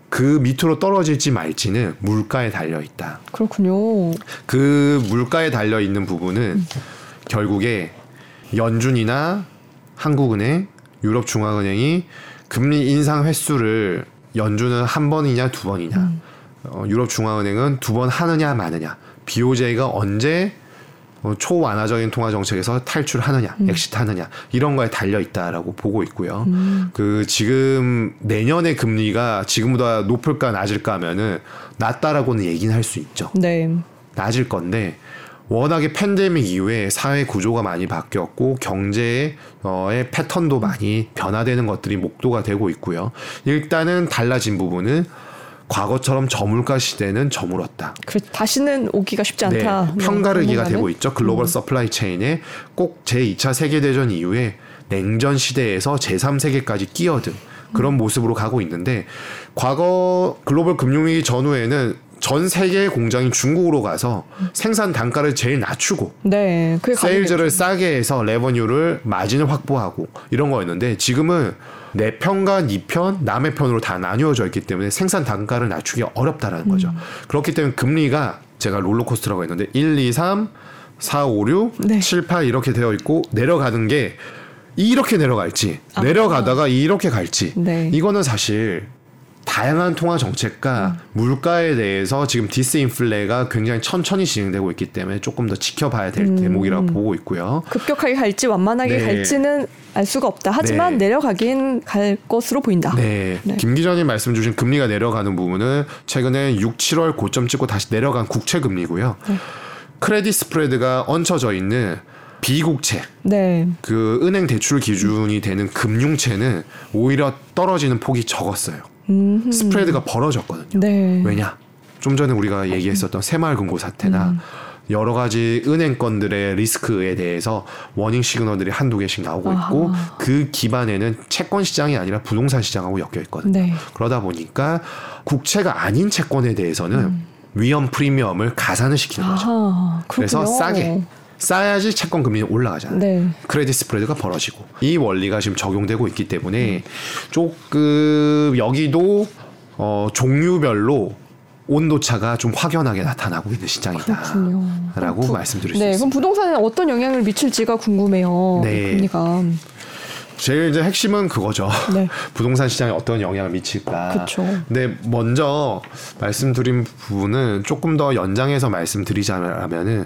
그 밑으로 떨어질지 말지는 물가에 달려 있다. 그렇군요. 그 물가에 달려 있는 부분은 결국에 연준이나 한국은행, 유럽중앙은행이 금리 인상 횟수를 연준은 한 번이냐 두 번이냐, 어, 유럽중앙은행은 두 번 하느냐 마느냐, BOJ가 언제 어, 초완화적인 통화 정책에서 탈출하느냐, exit하느냐 이런 거에 달려 있다라고 보고 있고요. 그 지금 내년의 금리가 지금보다 높을까 낮을까 하면은 낮다라고는 얘기는 할 수 있죠. 네. 낮을 건데 워낙에 팬데믹 이후에 사회 구조가 많이 바뀌었고 경제의 패턴도 많이 변화되는 것들이 목도가 되고 있고요. 일단은 달라진 부분은 과거처럼 저물가 시대는 저물었다. 그 다시는 오기가 쉽지 않다. 네, 편가르기가 당분간은. 되고 있죠. global supply chain에 꼭 제2차 세계대전 이후에 냉전 시대에서 제3세계까지 끼어든 그런 모습으로 가고 있는데 과거 글로벌 금융위기 전후에는 전 세계의 공장이 중국으로 가서 생산 단가를 제일 낮추고 네, 세일즈를 싸게 해서 레버뉴를 마진을 확보하고 이런 거였는데 지금은 내 편과 네 편, 남의 편으로 다 나뉘어져 있기 때문에 생산 단가를 낮추기 어렵다라는 거죠. 그렇기 때문에 금리가 제가 롤러코스터라고 했는데 1, 2, 3, 4, 5, 6, 네. 7, 8 이렇게 되어 있고 내려가는 게 이렇게 내려갈지 내려가다가 이렇게 갈지 네. 이거는 사실 다양한 통화 정책과 물가에 대해서 지금 디스인플레가 굉장히 천천히 진행되고 있기 때문에 조금 더 지켜봐야 될 대목이라고 보고 있고요. 급격하게 갈지 완만하게 네. 갈지는 알 수가 없다. 하지만 네. 내려가긴 갈 것으로 보인다. 네. 네. 김 기자님 말씀 주신 금리가 내려가는 부분은 최근에 6, 7월 고점 찍고 다시 내려간 국채 금리고요. 네. 크레딧 스프레드가 얹혀져 있는 비국채, 네. 그 은행 대출 기준이 되는 금융채는 오히려 떨어지는 폭이 적었어요. 음, 스프레드가 벌어졌거든요. 네. 왜냐? 좀 전에 우리가 얘기했었던 새마을금고 사태나 음. 여러 가지 은행권들의 리스크에 대해서 워닝 시그널들이 한두 개씩 나오고 있고 아하. 그 기반에는 채권 시장이 아니라 부동산 시장하고 엮여 있거든요. 네. 그러다 보니까 국채가 아닌 채권에 대해서는 위험 프리미엄을 가산을 시키는 거죠. 음. 아하, 그래서. 싸게 싸야지 채권 금리는 올라가잖아요. 네. 크레딧 스프레드가 벌어지고 이 원리가 지금 적용되고 있기 때문에 조금 여기도 어, 종류별로 온도 차가 좀 확연하게 나타나고 있는 시장이다라고. 말씀드릴 수 네, 있습니다. 그럼 부동산에 어떤 영향을 미칠지가 궁금해요. 네. 이 금리가. 제일 이제 핵심은 그거죠. 네. [laughs] 부동산 시장에 어떤 영향을 미칠까. 그쵸. 근데 먼저 말씀드린 부분은 조금 더 연장해서 말씀드리자면은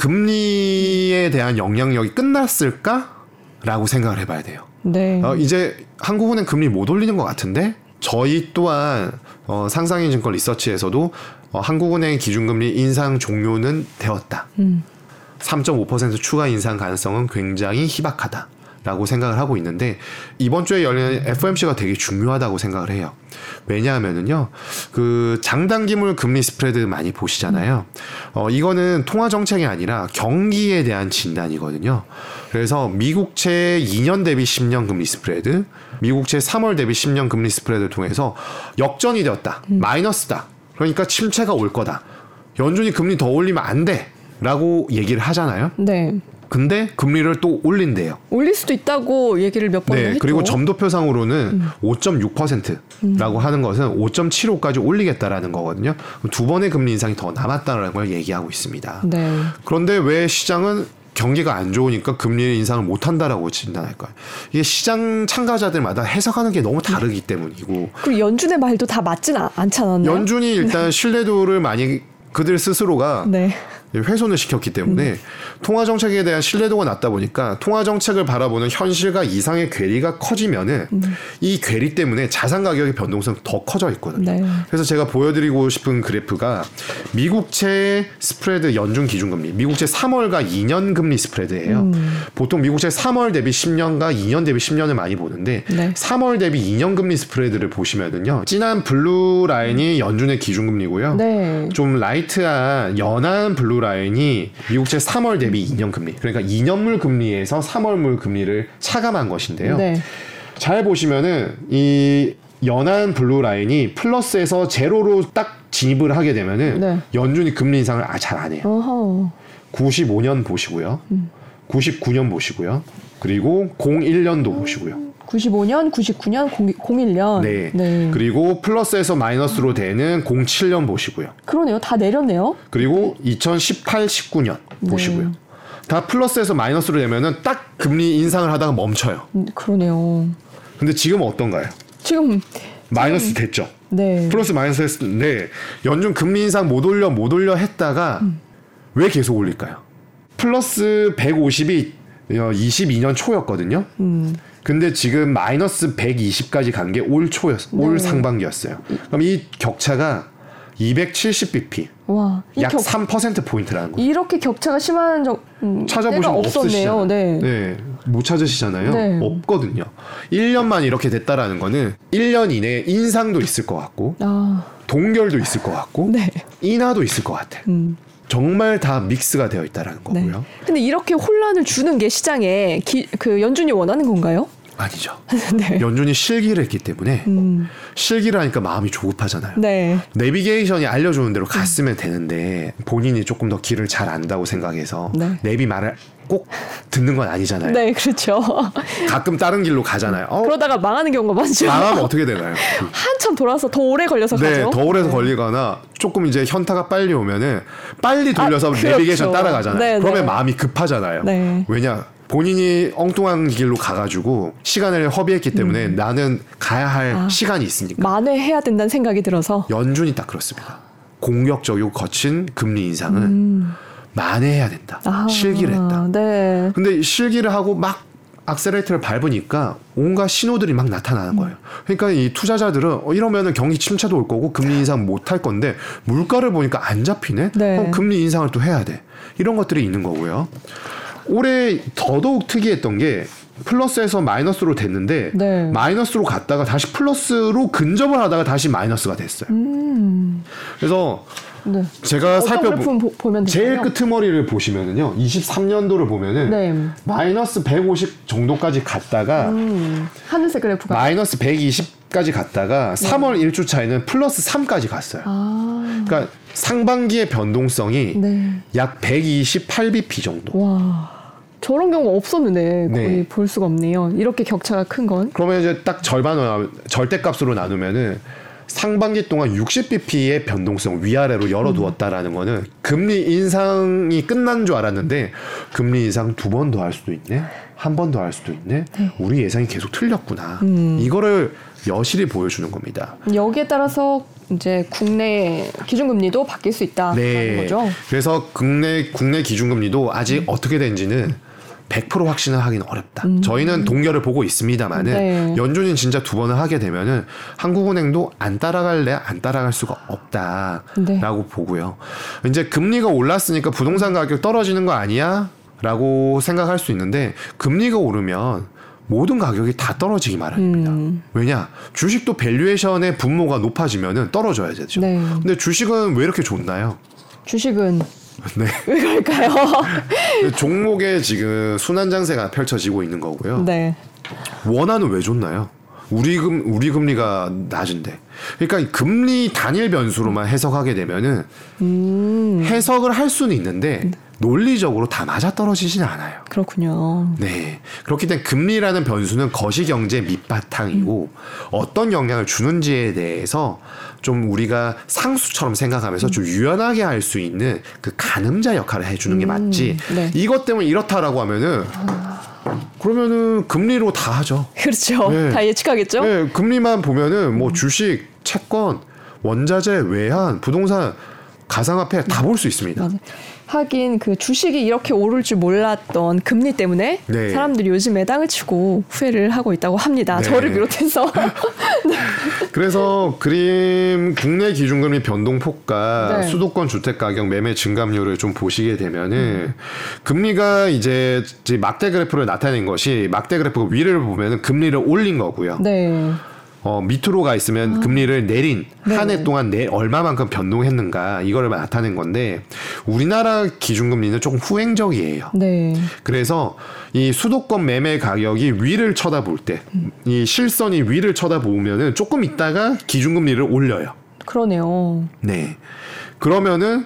금리에 대한 영향력이 끝났을까라고 생각을 해봐야 돼요. 네. 어, 이제 한국은행 금리 못 올리는 것 같은데 저희 또한 어, 상상인 증권 리서치에서도 어, 한국은행 기준금리 인상 종료는 되었다. 음. 3.5% 추가 인상 가능성은 굉장히 희박하다. 라고 생각을 하고 있는데 이번 주에 열리는 FOMC가 되게 중요하다고 생각을 해요. 왜냐하면은요, 그 장단기물 금리 스프레드 많이 보시잖아요. 어, 이거는 통화 정책이 아니라 경기에 대한 진단이거든요. 그래서 미국채 2년 대비 10년 금리 스프레드, 미국채 3월 대비 10년 금리 스프레드를 통해서 역전이 되었다. 마이너스다. 그러니까 침체가 올 거다. 연준이 금리 더 올리면 안 돼. 라고 얘기를 하잖아요. 네. 근데 금리를 또 올린대요. 올릴 수도 있다고 얘기를 몇번 네, 했죠. 그리고 점도표상으로는 5.6%라고 하는 것은 5.75까지 올리겠다라는 거거든요. 두 번의 금리 인상이 더 남았다는 걸 얘기하고 있습니다. 네. 그런데 왜 시장은 경기가 안 좋으니까 금리 인상을 못 한다라고 진단할까요? 이게 시장 참가자들마다 해석하는 게 너무 다르기 때문이고 그리고 연준의 말도 다 맞진 않, 않지 않았나요? 연준이 일단 신뢰도를 많이 그들 스스로가 네. 훼손을 시켰기 때문에 통화 정책에 대한 신뢰도가 낮다 보니까 통화 정책을 바라보는 현실과 이상의 괴리가 커지면은 이 괴리 때문에 자산 가격의 변동성 더 커져 있거든요. 네. 그래서 제가 보여드리고 싶은 그래프가 미국채 스프레드 연준 기준금리, 미국채 3월과 2년 금리 스프레드예요. 보통 미국채 3월 대비 10년과 2년 대비 10년을 많이 보는데 네. 3월 대비 2년 금리 스프레드를 보시면은요, 진한 blue line이 연준의 기준금리고요. 네. 좀 light한 연한 blue line이 미국 채 3월 대비 2년 금리. 그러니까 2년물 금리에서 3월물 금리를 차감한 것인데요. 네. 잘 보시면은 이 연한 blue line이 플러스에서 제로로 딱 진입을 하게 되면은 네. 연준이 금리 인상을 아, 잘 안 해요. 어허. 95년 보시고요. 음. 99년 보시고요. 그리고 01년도 보시고요. 95년, 99년, 01년. 네. 그리고 플러스에서 마이너스로 되는 07년 보시고요. 그러네요. 다 내렸네요. 그리고 2018, 19년 보시고요. 다 플러스에서 마이너스로 되면은 딱 금리 인상을 하다가 멈춰요. 음, 그러네요. 근데 지금 어떤가요? 지금 마이너스 됐죠. 네. 플러스 마이너스 했는데 연준 금리 인상 못 올려 못 올려 했다가 왜 계속 올릴까요? 플러스 150이 22년 초였거든요. 음. 근데 지금 마이너스 120까지 간 게 올 초였, 올 네. 상반기였어요. 그럼 이 격차가 270bp, 와. 이약 격, 3% 포인트라는 거예요. 이렇게 격차가 심한 적 음, 찾아보시면 없었네요. 네. 네. 못 찾으시잖아요. 네. 없거든요. 1년만 이렇게 됐다라는 거는 1년 이내에 인상도 있을 것 같고 아, 동결도 있을 것 같고 네. 인하도 있을 것 같아. 음. 정말 다 mix가 되어 있다라는 네. 거고요. 근데 이렇게 혼란을 주는 게 시장에 기, 그 연준이 원하는 건가요? 아니죠. [laughs] 네. 연준이 실기를 했기 때문에 음. 실기를 하니까 마음이 조급하잖아요. 네. 내비게이션이 알려주는 대로 갔으면 되는데 본인이 조금 더 길을 잘 안다고 생각해서 네. 내비 말을 꼭 듣는 건 아니잖아요. 네, 그렇죠. 가끔 다른 길로 가잖아요. 어, 그러다가 망하는 경우가 많죠. 망하면 어떻게 되나요? 한참 돌아서 더 오래 걸려서 네, 가죠. 더 오래서 걸리거나 조금 이제 현타가 빨리 오면은 빨리 돌려서 아, 그렇죠. 내비게이션 따라가잖아요. 네, 그러면 네. 마음이 급하잖아요. 네. 왜냐? 본인이 엉뚱한 길로 가가지고 시간을 허비했기 때문에 나는 가야 할 음. 아. 시간이 있으니까. 만회해야 된다는 생각이 들어서. 연준이 딱 그렇습니다. 공격적이고 거친 금리 인상은 만회해야 된다. 음. 아, 실기를 했다. 네. 근데 실기를 하고 막 악셀레이터를 밟으니까 온갖 신호들이 막 나타나는 거예요. 그러니까 이 투자자들은 어, 이러면은 경기 침체도 올 거고 금리 인상 못 할 건데 물가를 보니까 안 잡히네. 네. 그럼 금리 인상을 또 해야 돼. 이런 것들이 있는 거고요. 올해 더더욱 특이했던 게 플러스에서 마이너스로 됐는데 네. 마이너스로 갔다가 다시 플러스로 근접을 하다가 다시 마이너스가 됐어요. 음. 그래서 네. 제가 어떤 살펴보 그래프 보- 보면 제일? 끄트머리를 보시면은요. 23년도를 보면은 네. 마이너스 150 정도까지 갔다가 음. 하늘색 그래프가. 마이너스 120까지 갔다가 3월 1주 차에는 플러스 3까지 갔어요. 아. 그러니까 상반기의 변동성이 네. 약 128bp 정도. 와. 저런 경우가 없었는데 거의 네. 볼 수가 없네요. 이렇게 격차가 큰 건. 그러면 이제 딱 절반 절대값으로 나누면은 상반기 동안 60bp의 변동성 위아래로 열어두었다라는 거는 금리 인상이 끝난 줄 알았는데 금리 인상 두 번 더 할 수도 있네. 한 번 더 할 수도 있네. 우리 예상이 계속 틀렸구나. 이거를 여실히 보여주는 겁니다. 여기에 따라서 이제 국내 기준금리도 바뀔 수 있다라는 거죠. 그래서 국내 국내 기준금리도 아직 어떻게 된지는 100% 확신을 하기는 어렵다. 저희는 동결을 보고 있습니다만은 네. 연준이 진짜 두 번을 하게 되면은 한국은행도 안 따라갈래 안 따라갈 수가 없다라고 네. 보고요. 이제 금리가 올랐으니까 부동산 가격 떨어지는 거 아니야?라고 생각할 수 있는데 금리가 오르면 모든 가격이 다 떨어지기 마련입니다. 음. 왜냐 주식도 valuation의 분모가 높아지면은 떨어져야 되죠. 네. 근데 주식은 왜 이렇게 좋나요? 주식은 네. 왜 그럴까요? [laughs] 종목에 지금 순환 장세가 펼쳐지고 있는 거고요. 네. 원화는 왜 좋나요? 우리 금 우리 금리가 낮은데. 그러니까 이 금리 단일 변수로만 해석하게 되면은 음. 해석을 할 수는 있는데 논리적으로 다 맞아 떨어지진 않아요. 그렇군요. 네. 그렇기 때문에 금리라는 변수는 거시 경제 밑바탕이고 어떤 영향을 주는지에 대해서 좀 우리가 상수처럼 생각하면서 좀 유연하게 할 수 있는 그 가늠자 역할을 해주는 게 맞지. 네. 이것 때문에 이렇다라고 하면은 그러면은 금리로 다 하죠. 그렇죠. 네. 다 예측하겠죠? 네, 금리만 보면은 뭐 주식, 채권, 원자재, 외환, 부동산, 가상화폐 다 볼 수 있습니다. 맞아요. 하긴 그 주식이 이렇게 오를 줄 몰랐던 금리 때문에 네. 사람들이 요즘 매당을 치고 후회를 하고 있다고 합니다. 네. 저를 비롯해서. [laughs] 그래서 그림 국내 기준금리 변동폭과 네. 수도권 주택 가격 매매 증감률을 좀 보시게 되면은 금리가 이제 이제 막대 그래프를 나타낸 것이 막대 그래프 위를 보면은 금리를 올린 거고요. 네. 어, 밑으로 가 있으면 금리를 내린 네. 한해 동안 내 얼마만큼 변동했는가 이거를 나타낸 건데 우리나라 기준금리는 조금 후행적이에요. 네. 그래서 이 수도권 매매 가격이 위를 쳐다볼 때 이 실선이 위를 쳐다보면은 조금 있다가 기준금리를 올려요. 그러네요. 네. 그러면은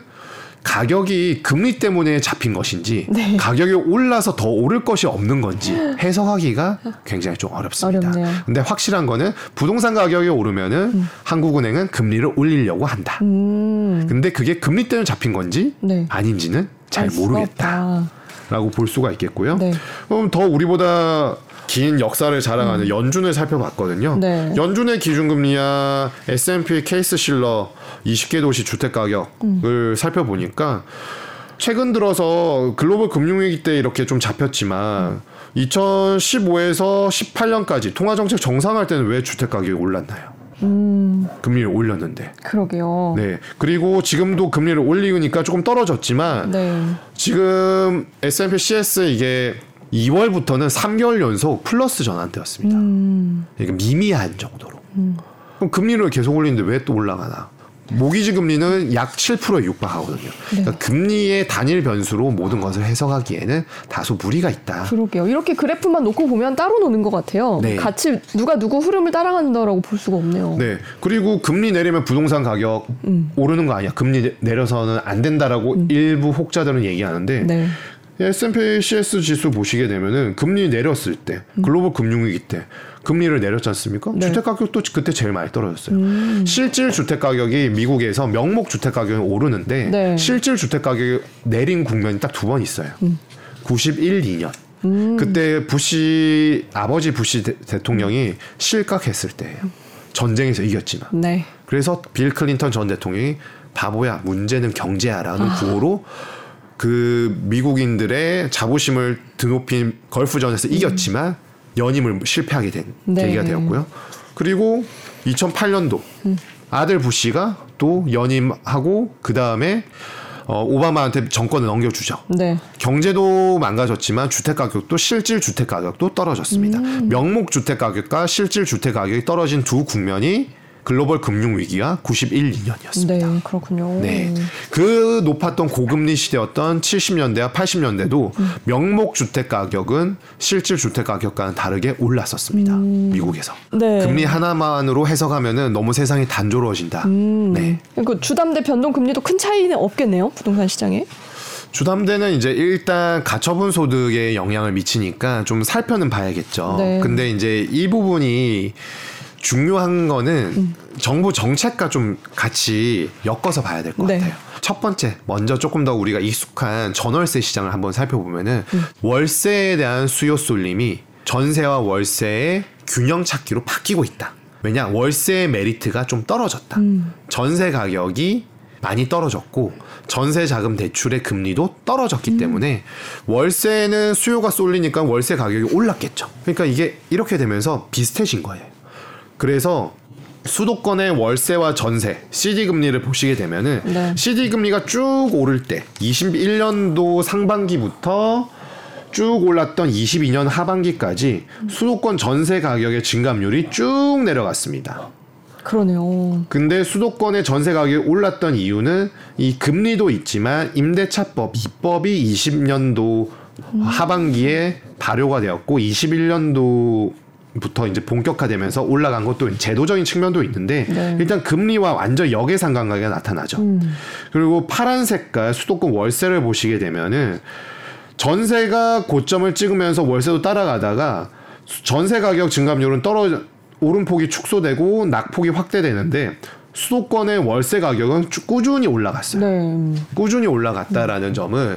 가격이 금리 때문에 잡힌 것인지 네. 가격이 올라서 더 오를 것이 없는 건지 해석하기가 굉장히 좀 어렵습니다. 어렵네요. 근데 확실한 거는 부동산 가격이 오르면은 한국은행은 금리를 올리려고 한다. 음. 근데 그게 금리 때문에 잡힌 건지 네. 아닌지는 잘 모르겠다. 없다. 라고 볼 수가 있겠고요. 네. 그럼 더 우리보다 긴 역사를 자랑하는 연준을 살펴봤거든요. 음. 네. 연준의 기준금리야 S&P 케이스 실러 20개 도시 주택 가격을 음. 살펴보니까 최근 들어서 글로벌 금융위기 때 이렇게 좀 잡혔지만 2015에서 18년까지 통화정책 정상할 때는 왜 주택 가격이 올랐나요? 음. 금리를 올렸는데. 그러게요. 네. 그리고 지금도 금리를 올리니까 조금 떨어졌지만 네. 지금 S&P CS 이게 2월부터는 3개월 연속 플러스 전환되었습니다. 음. 이게 미미한 정도로. 그럼 금리를 계속 올리는데 왜 또 올라가나? 모기지 금리는 약 7%에 육박하거든요. 네. 그러니까 금리의 단일 변수로 모든 것을 해석하기에는 다소 무리가 있다. 그러게요. 이렇게 그래프만 놓고 보면 따로 노는 것 같아요. 네. 같이 누가 누구 흐름을 따라간다라고 볼 수가 없네요. 네. 그리고 금리 내리면 부동산 가격 음. 오르는 거 아니야. 금리 내- 내려서는 안 된다라고 일부 혹자들은 얘기하는데 네. S&P CS 지수 보시게 되면은 금리 내렸을 때 글로벌 금융위기 때 금리를 내렸지 않습니까? 네. 주택 가격도 그때 제일 많이 떨어졌어요. 실질 주택 가격이 미국에서 명목 주택 가격이 오르는데 네. 실질 주택 가격이 내린 국면이 딱 두 번 있어요. 91, 2년. 그때 부시 아버지 부시 대, 통령이 실각했을 때예요. 전쟁에서 이겼지만. 네. 그래서 빌 클린턴 전 대통령이 바보야 문제는 경제야라는 아. 구호로 그 미국인들의 자부심을 드높인 걸프전에서 이겼지만 연임을 실패하게 된 네. 계기가 되었고요. 그리고 2008년도 아들 부시가 또 연임하고 그 다음에 어, 오바마한테 정권을 넘겨주죠. 네. 경제도 망가졌지만 주택 가격도 실질 주택 가격도 떨어졌습니다. 음. 명목 주택 가격과 실질 주택 가격이 떨어진 두 국면이 글로벌 금융 위기가 91, 2년이었습니다. 네. 그렇군요. 네. 그 높았던 고금리 시대였던 70년대와 80년대도 명목 주택 가격은 실질 주택 가격과는 다르게 올랐었습니다. 미국에서. 네. 금리 하나만으로 해석하면은 너무 세상이 단조로워진다. 네. 그 주담대 변동 금리도 큰 차이는 없겠네요. 부동산 시장에. 주담대는 이제 일단 가처분 소득에 영향을 미치니까 좀 살펴는 봐야겠죠. 네. 근데 이제 이 부분이 중요한 거는 정부 정책과 좀 같이 엮어서 봐야 될것 네. 같아요. 첫 번째, 먼저 조금 더 우리가 익숙한 전월세 시장을 한번 살펴보면은 월세에 대한 수요 쏠림이 전세와 월세의 균형 찾기로 바뀌고 있다. 왜냐, 월세의 메리트가 좀 떨어졌다. 전세 가격이 많이 떨어졌고 전세 자금 대출의 금리도 떨어졌기 때문에 월세는 수요가 쏠리니까 월세 가격이 올랐겠죠. 그러니까 이게 이렇게 되면서 비슷해진 거예요. 그래서 수도권의 월세와 전세 CD 금리를 보시게 되면은 네. CD 금리가 쭉 오를 때 21년도 상반기부터 쭉 올랐던 22년 하반기까지 수도권 전세 가격의 증감률이 쭉 내려갔습니다. 그러네요. 근데 수도권의 전세 가격이 올랐던 이유는 이 금리도 있지만 임대차법 입법이 20년도 하반기에 발효가 되었고 21년도 부터 이제 본격화되면서 올라간 것도 제도적인 측면도 있는데 네. 일단 금리와 완전 역의상관관계가 나타나죠. 그리고 파란 색깔 수도권 월세를 보시게 되면은 전세가 고점을 찍으면서 월세도 따라가다가 전세 가격 증감률은 떨어 오름폭이 축소되고 낙폭이 확대되는데 수도권의 월세 가격은 쭉 꾸준히 올라갔어요. 네. 꾸준히 올라갔다라는 점은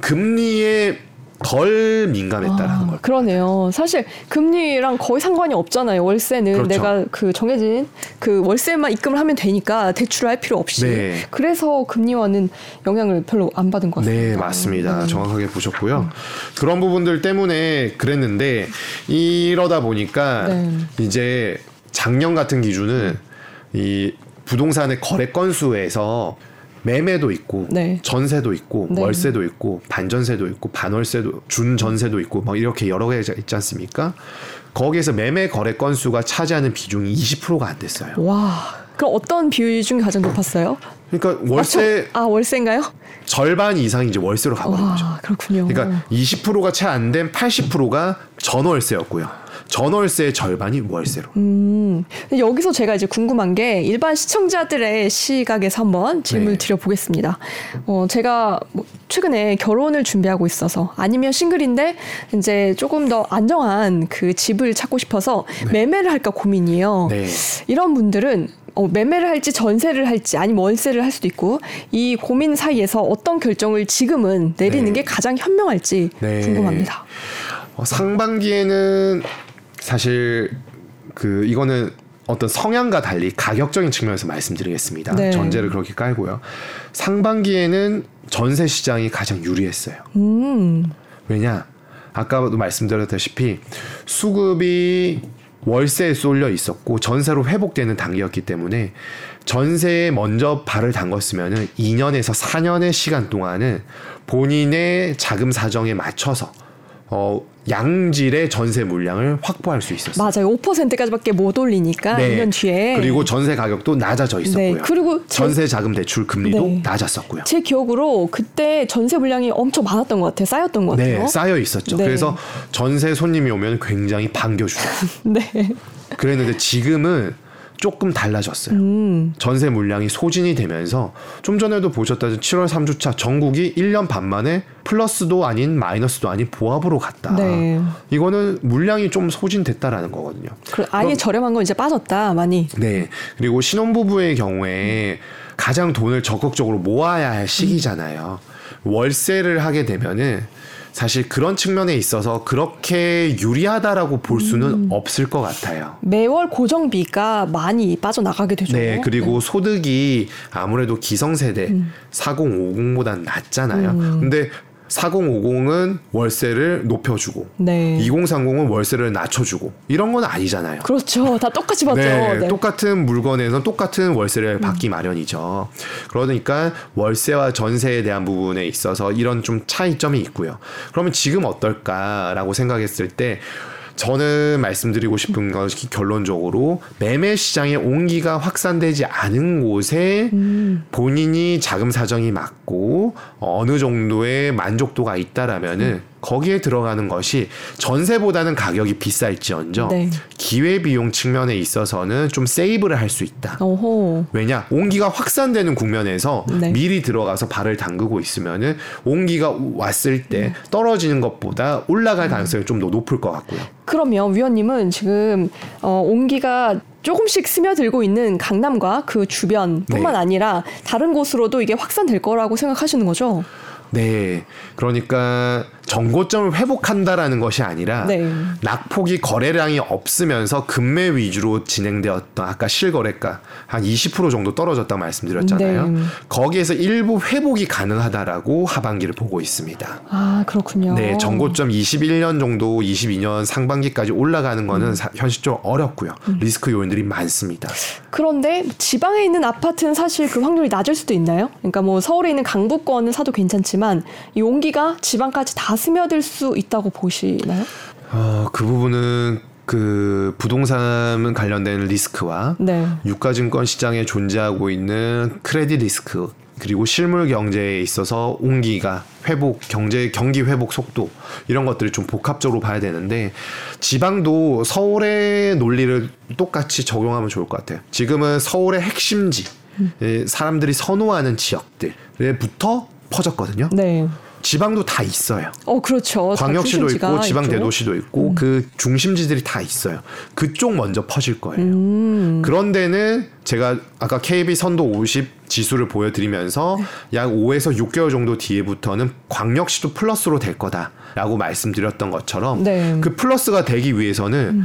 금리에 덜 민감했다라는 아, 걸. 그러네요. 사실 금리랑 거의 상관이 없잖아요. 월세는 그렇죠. 내가 그 정해진 그 월세만 입금을 하면 되니까 대출을 할 필요 없이. 네. 그래서 금리와는 영향을 별로 안 받은 것 같습니다. 네, 맞습니다. 네. 정확하게 보셨고요. 그런 부분들 때문에 그랬는데 이러다 보니까 네. 이제 작년 같은 기준은 이 부동산의 거래 건수에서 매매도 있고 네. 전세도 있고 네. 월세도 있고 반전세도 있고 반월세도 준전세도 있고 막 이렇게 여러 개가 있지 않습니까? 거기에서 매매 거래 건수가 차지하는 비중이 20%가 안 됐어요. 와. 그럼 어떤 비율 중에 가장 높았어요? 그러니까 월세 아, 저- 아 월세인가요? 절반 이상이 이제 월세로 가버린 거죠. 와, 그렇군요. 그러니까 20%가 채 안 된 80%가 전월세였고요. 전월세의 절반이 월세로. 음, 여기서 제가 이제 궁금한 게 일반 시청자들의 시각에서 한번 질문을 네. 드려보겠습니다. 어, 제가 뭐 최근에 결혼을 준비하고 있어서 아니면 싱글인데 이제 조금 더 안정한 그 집을 찾고 싶어서 매매를 할까 고민이에요. 네. 이런 분들은 어, 매매를 할지 전세를 할지 아니면 월세를 할 수도 있고 이 고민 사이에서 어떤 결정을 지금은 내리는 네. 게 가장 현명할지 네. 궁금합니다. 어, 상반기에는 사실 그 이거는 어떤 성향과 달리 가격적인 측면에서 말씀드리겠습니다. 네. 전제를 그렇게 깔고요. 상반기에는 전세 시장이 가장 유리했어요. 음, 왜냐? 아까도 말씀드렸다시피 수급이 월세에 쏠려 있었고 전세로 회복되는 단계였기 때문에 전세에 먼저 발을 담궜으면은 2년에서 4년의 시간 동안은 본인의 자금 사정에 맞춰서 어 양질의 전세 물량을 확보할 수 있었어요. 맞아요. 5%까지밖에 못 올리니까 2년 뒤에 네. 그리고 전세 가격도 낮아져 있었고요. 네, 그리고 제- 전세 자금 대출 금리도 네. 낮았었고요. 제 기억으로 그때 전세 물량이 엄청 많았던 것 같아요. 쌓였던 것 같아요. 네, 쌓여 있었죠. 네. 그래서 전세 손님이 오면 굉장히 반겨주고 [laughs] 네. 그랬는데 지금은 조금 달라졌어요. 음. 전세 물량이 소진이 되면서 좀 전에도 보셨다시피 7월 3주차 전국이 1년 반 만에 플러스도 아닌 마이너스도 아닌 보합으로 갔다. 네. 이거는 물량이 좀 소진됐다라는 거거든요. 그 아예 저렴한 건 이제 빠졌다 많이. 네. 그리고 신혼부부의 경우에 가장 돈을 적극적으로 모아야 할 시기잖아요. 월세를 하게 되면은 사실 그런 측면에 있어서 그렇게 유리하다라고 볼 수는 음. 없을 것 같아요. 매월 고정비가 많이 빠져나가게 되죠. 네, 그리고 소득이 아무래도 기성세대 음. 4050보단 낮잖아요. 근데 4050은 월세를 높여주고 네. 2030은 월세를 낮춰주고 이런 건 아니잖아요. 그렇죠. 다 똑같이 받죠. [laughs] 네, 네. 똑같은 물건에서 똑같은 월세를 받기 마련이죠. 그러니까 월세와 전세에 대한 부분에 있어서 이런 좀 차이점이 있고요. 그러면 지금 어떨까라고 생각했을 때 저는 말씀드리고 싶은 것이 결론적으로 매매 시장의 온기가 확산되지 않은 곳에 본인이 자금 사정이 맞고 어느 정도의 만족도가 있다라면은 거기에 들어가는 것이 전세보다는 가격이 비쌀지언정 네. 기회 비용 측면에 있어서는 좀 세이브를 할 수 있다. 오호. 왜냐 온기가 확산되는 국면에서 네. 미리 들어가서 발을 담그고 있으면은 온기가 왔을 때 떨어지는 것보다 올라갈 가능성이 좀 더 높을 것 같고요. 그러면 위원님은 지금 어, 온기가 조금씩 스며들고 있는 강남과 그 주변뿐만 네. 아니라 다른 곳으로도 이게 확산될 거라고 생각하시는 거죠? 네. 그러니까 정고점을 회복한다라는 것이 아니라 네. 낙폭이 거래량이 없으면서 금매 위주로 진행되었던 아까 실거래가 한 20% 정도 떨어졌다고 말씀드렸잖아요. 네. 거기에서 일부 회복이 가능하다라고 하반기를 보고 있습니다. 아 그렇군요. 네, 정고점 21년 정도 22년 상반기까지 올라가는 거는 사- 현실적으로 어렵고요. 리스크 요인들이 많습니다. 그런데 지방에 있는 아파트는 사실 그 확률이 낮을 수도 있나요? 그러니까 뭐 서울에 있는 강북권은 사도 괜찮지만 이 온기가 지방까지 다 스며들 수 있다고 보시나요? 어, 그 부분은 그 부동산 관련된 리스크와 네. 유가증권 시장에 존재하고 있는 크레딧 리스크 그리고 실물 경제에 있어서 온기가 회복 경제 경기 회복 속도 이런 것들을 좀 복합적으로 봐야 되는데 지방도 서울의 논리를 똑같이 적용하면 좋을 것 같아요. 지금은 서울의 핵심지 예, 사람들이 선호하는 지역들에부터 퍼졌거든요. 네. 지방도 다 있어요. 어 그렇죠. 다 광역시도 있고 지방. 음. 대도시도 있고 그 중심지들이 다 있어요. 그쪽 먼저 퍼질 거예요. 음. 그런 데는 제가 아까 KB 선도 50 지수를 보여드리면서 네. 약 5에서 6개월 정도 뒤에부터는 광역시도 플러스로 될 거다라고 말씀드렸던 것처럼 네. 음. 그 플러스가 되기 위해서는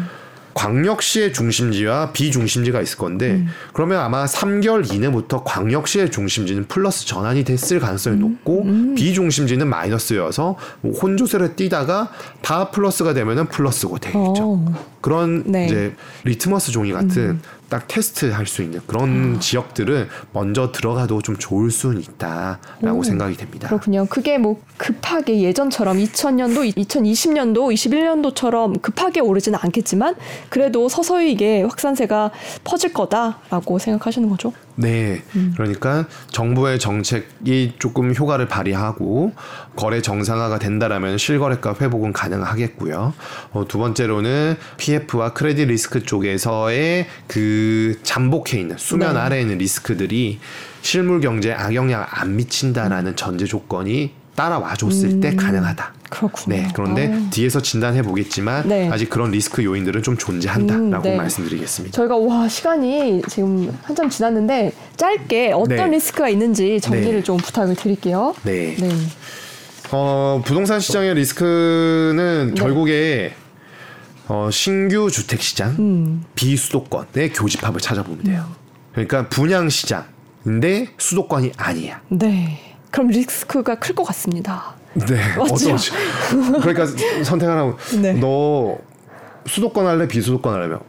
광역시의 중심지와 비중심지가 있을 건데 음. 그러면 아마 3개월 이내부터 광역시의 중심지는 플러스 전환이 됐을 가능성이 음. 높고 비중심지는 마이너스여서 뭐 혼조세를 띄다가 다 플러스가 되면은 플러스고 되겠죠. 어. 그런 네. 음. 이제 리트머스 종이 같은 딱 테스트 할 수 있는 그런 아. 지역들은 먼저 들어가도 좀 좋을 수는 있다라고 오. 생각이 됩니다. 그렇군요. 그게 뭐 급하게 예전처럼 2000년도, 2020년도, 21년도처럼 급하게 오르지는 않겠지만 그래도 서서히 이게 확산세가 퍼질 거다라고 생각하시는 거죠. 네. 음. 그러니까 정부의 정책이 조금 효과를 발휘하고 거래 정상화가 된다라면 실거래가 회복은 가능하겠고요. 어, 두 번째로는 PF와 크레딧 리스크 쪽에서의 그 잠복해 있는 수면 네. 아래에 있는 리스크들이 실물 경제에 악영향을 안 미친다라는 전제 조건이 따라와 줬을 때 가능하다. 그렇군요. 네. 그런데 음. 아. 뒤에서 진단해 보겠지만 네. 아직 그런 리스크 요인들은 좀 존재한다라고 음, 네. 말씀드리겠습니다. 저희가 와 시간이 지금 한참 지났는데 짧게 어떤 네. 리스크가 있는지 정리를 네. 좀 부탁을 드릴게요. 네. 네. 어, 부동산 시장의 리스크는 네. 결국에 어, 신규 주택 시장, 음. 비수도권의 교집합을 찾아보면 돼요. 그러니까 분양 시장인데 수도권이 아니야. 네. 그럼 리스크가 클 것 같습니다. 네. [laughs] 맞죠? 어떠시? 그러니까 선택하라고. 네. 너 수도권 할래, 비수도권 할래면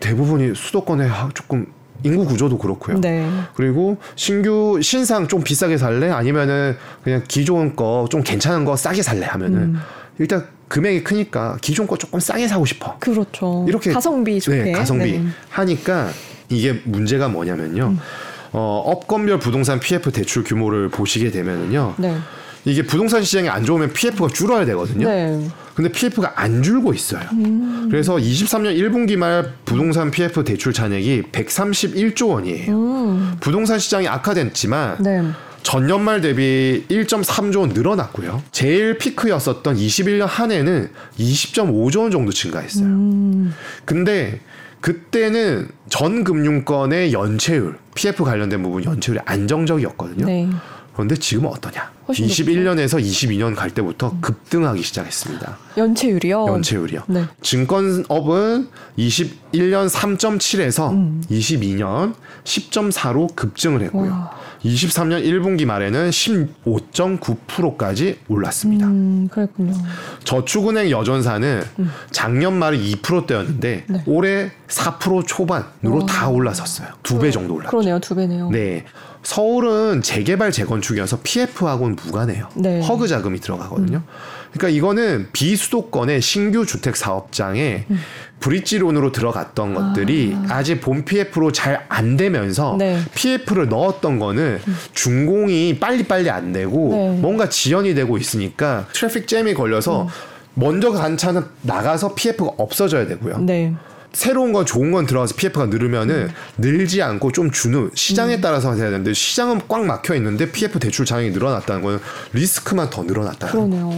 대부분이 수도권에 하- 조금 인구 구조도 그렇고요. 네. 그리고 신규 신상 좀 비싸게 살래? 아니면은 그냥 기존 거 좀 괜찮은 거 싸게 살래? 하면은 음. 일단 금액이 크니까 기존 거 조금 싸게 사고 싶어. 그렇죠. 이렇게 가성비 좋게. 네, 가성비 네. 하니까 이게 문제가 뭐냐면요. 어, 업건별 부동산 PF 대출 규모를 보시게 되면은요. 네. 이게 부동산 시장이 안 좋으면 PF가 줄어야 되거든요. 네. 근데 PF가 안 줄고 있어요. 그래서 23년 1분기 말 부동산 PF 대출 잔액이 131조 원이에요. 음. 부동산 시장이 악화됐지만 네. 전년 말 대비 1.3조 원 늘어났고요. 제일 피크였었던 21년 한 해는 20.5조 원 정도 증가했어요. 음. 근데 그때는 전 금융권의 연체율, PF 관련된 부분 연체율이 안정적이었거든요. 네. 그런데 지금은 어떠냐? 훨씬 21년에서 22년 갈 때부터 급등하기 시작했습니다. 연체율이요. 연체율이요. 네. 증권업은 21년 3.7에서 음. 22년 10.4로 급증을 했고요. 와. 23년 1분기 말에는 15.9%까지 올랐습니다. 음, 그랬군요. 저축은행 여전사는 작년 말에 2%대였는데 네. 올해 4% 초반으로 와. 다 올라섰어요. 두 배 정도 올랐죠. 그러네요. 두 배네요. 네. 서울은 재개발 재건축이어서 PF하고는 무관해요. 네. 허그 자금이 들어가거든요. 그러니까 이거는 비수도권의 신규 주택 사업장에 음. 브릿지론으로 들어갔던 것들이 아 직 본 PF로 잘 안 되면서 네. PF를 넣었던 거는 준공이 빨리빨리 안 되고 네. 뭔가 지연이 되고 있으니까 트래픽 잼이 걸려서 음. 먼저 간 차는 나가서 PF가 없어져야 되고요. 네. 새로운 건 좋은 건 들어가서 PF가 늘으면은 늘지 않고 좀 주는 시장에 음. 따라서 해야 되는데 시장은 꽉 막혀 있는데 PF 대출 장액이 늘어났다는 건 리스크만 더 늘어났다. 그러네요.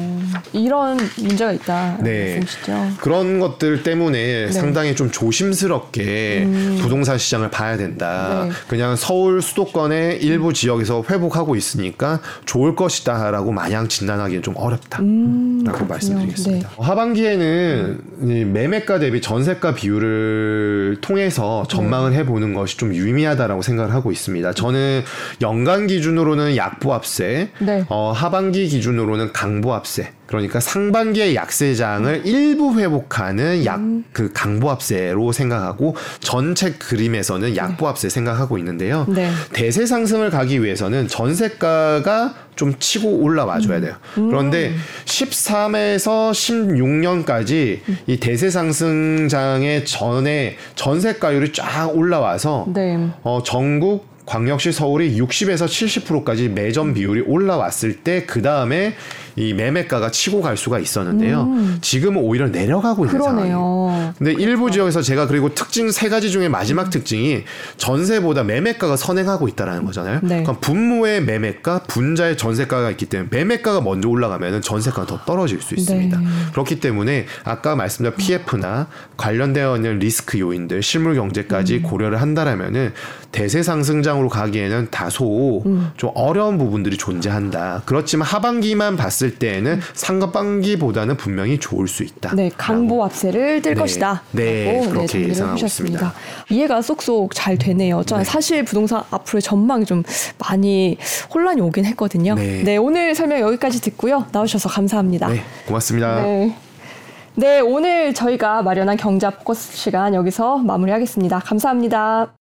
이런 문제가 있다. 네. 말씀이시죠. 그런 것들 때문에 네. 상당히 좀 조심스럽게 부동산 시장을 봐야 된다. 네. 그냥 서울 수도권의 일부 지역에서 회복하고 있으니까 좋을 것이다라고 마냥 진단하기는 좀 어렵다라고 음. 말씀드리겠습니다. 네. 하반기에는 이 매매가 대비 전세가 비율 을 통해서 전망을 해보는 것이 좀 유의미하다라고 생각을 하고 있습니다. 저는 연간 기준으로는 약보합세, 네. 어, 하반기 기준으로는 강보합세. 그러니까 상반기의 약세장을 일부 회복하는 약 그 강보합세로 생각하고 전체 그림에서는 약보합세 생각하고 있는데요. 네. 대세 상승을 가기 위해서는 전세가가 좀 치고 올라와 줘야 돼요. 그런데 13에서 16년까지 이 대세 상승장의 전에 전세가율이 쫙 올라와서 네. 어, 전국 광역시 서울이 60에서 70%까지 매점 비율이 올라왔을 때 그 다음에 이 매매가가 치고 갈 수가 있었는데요. 지금은 오히려 내려가고 있는 상황이에요. 그러네요. 근데 일부 지역에서 제가 그리고 특징 세 가지 중에 마지막 특징이 전세보다 매매가가 선행하고 있다라는 거잖아요. 네. 그럼 분모의 매매가, 분자의 전세가가 있기 때문에 매매가가 먼저 올라가면 전세가가 더 떨어질 수 있습니다. 네. 그렇기 때문에 아까 말씀드린 PF나 관련되어 있는 리스크 요인들, 실물 경제까지 음. 고려를 한다라면은 대세 상승장으로 가기에는 다소 음. 좀 어려운 부분들이 존재한다. 그렇지만 하반기만 봤을 때에는 상반기보다는 분명히 좋을 수 있다. 네, 강보 압세를 뜰 네. 것이다. 네, 라고 그렇게 정리를 예상하고 해주셨습니다. 이해가 쏙쏙 잘 되네요. 저는 사실 부동산 앞으로의 전망이 좀 많이 혼란이 오긴 했거든요. 네. 오늘 설명 여기까지 듣고요. 나오셔서 감사합니다. 네, 고맙습니다. 네. 네, 오늘 저희가 마련한 경자 포커스 시간 여기서 마무리하겠습니다. 감사합니다.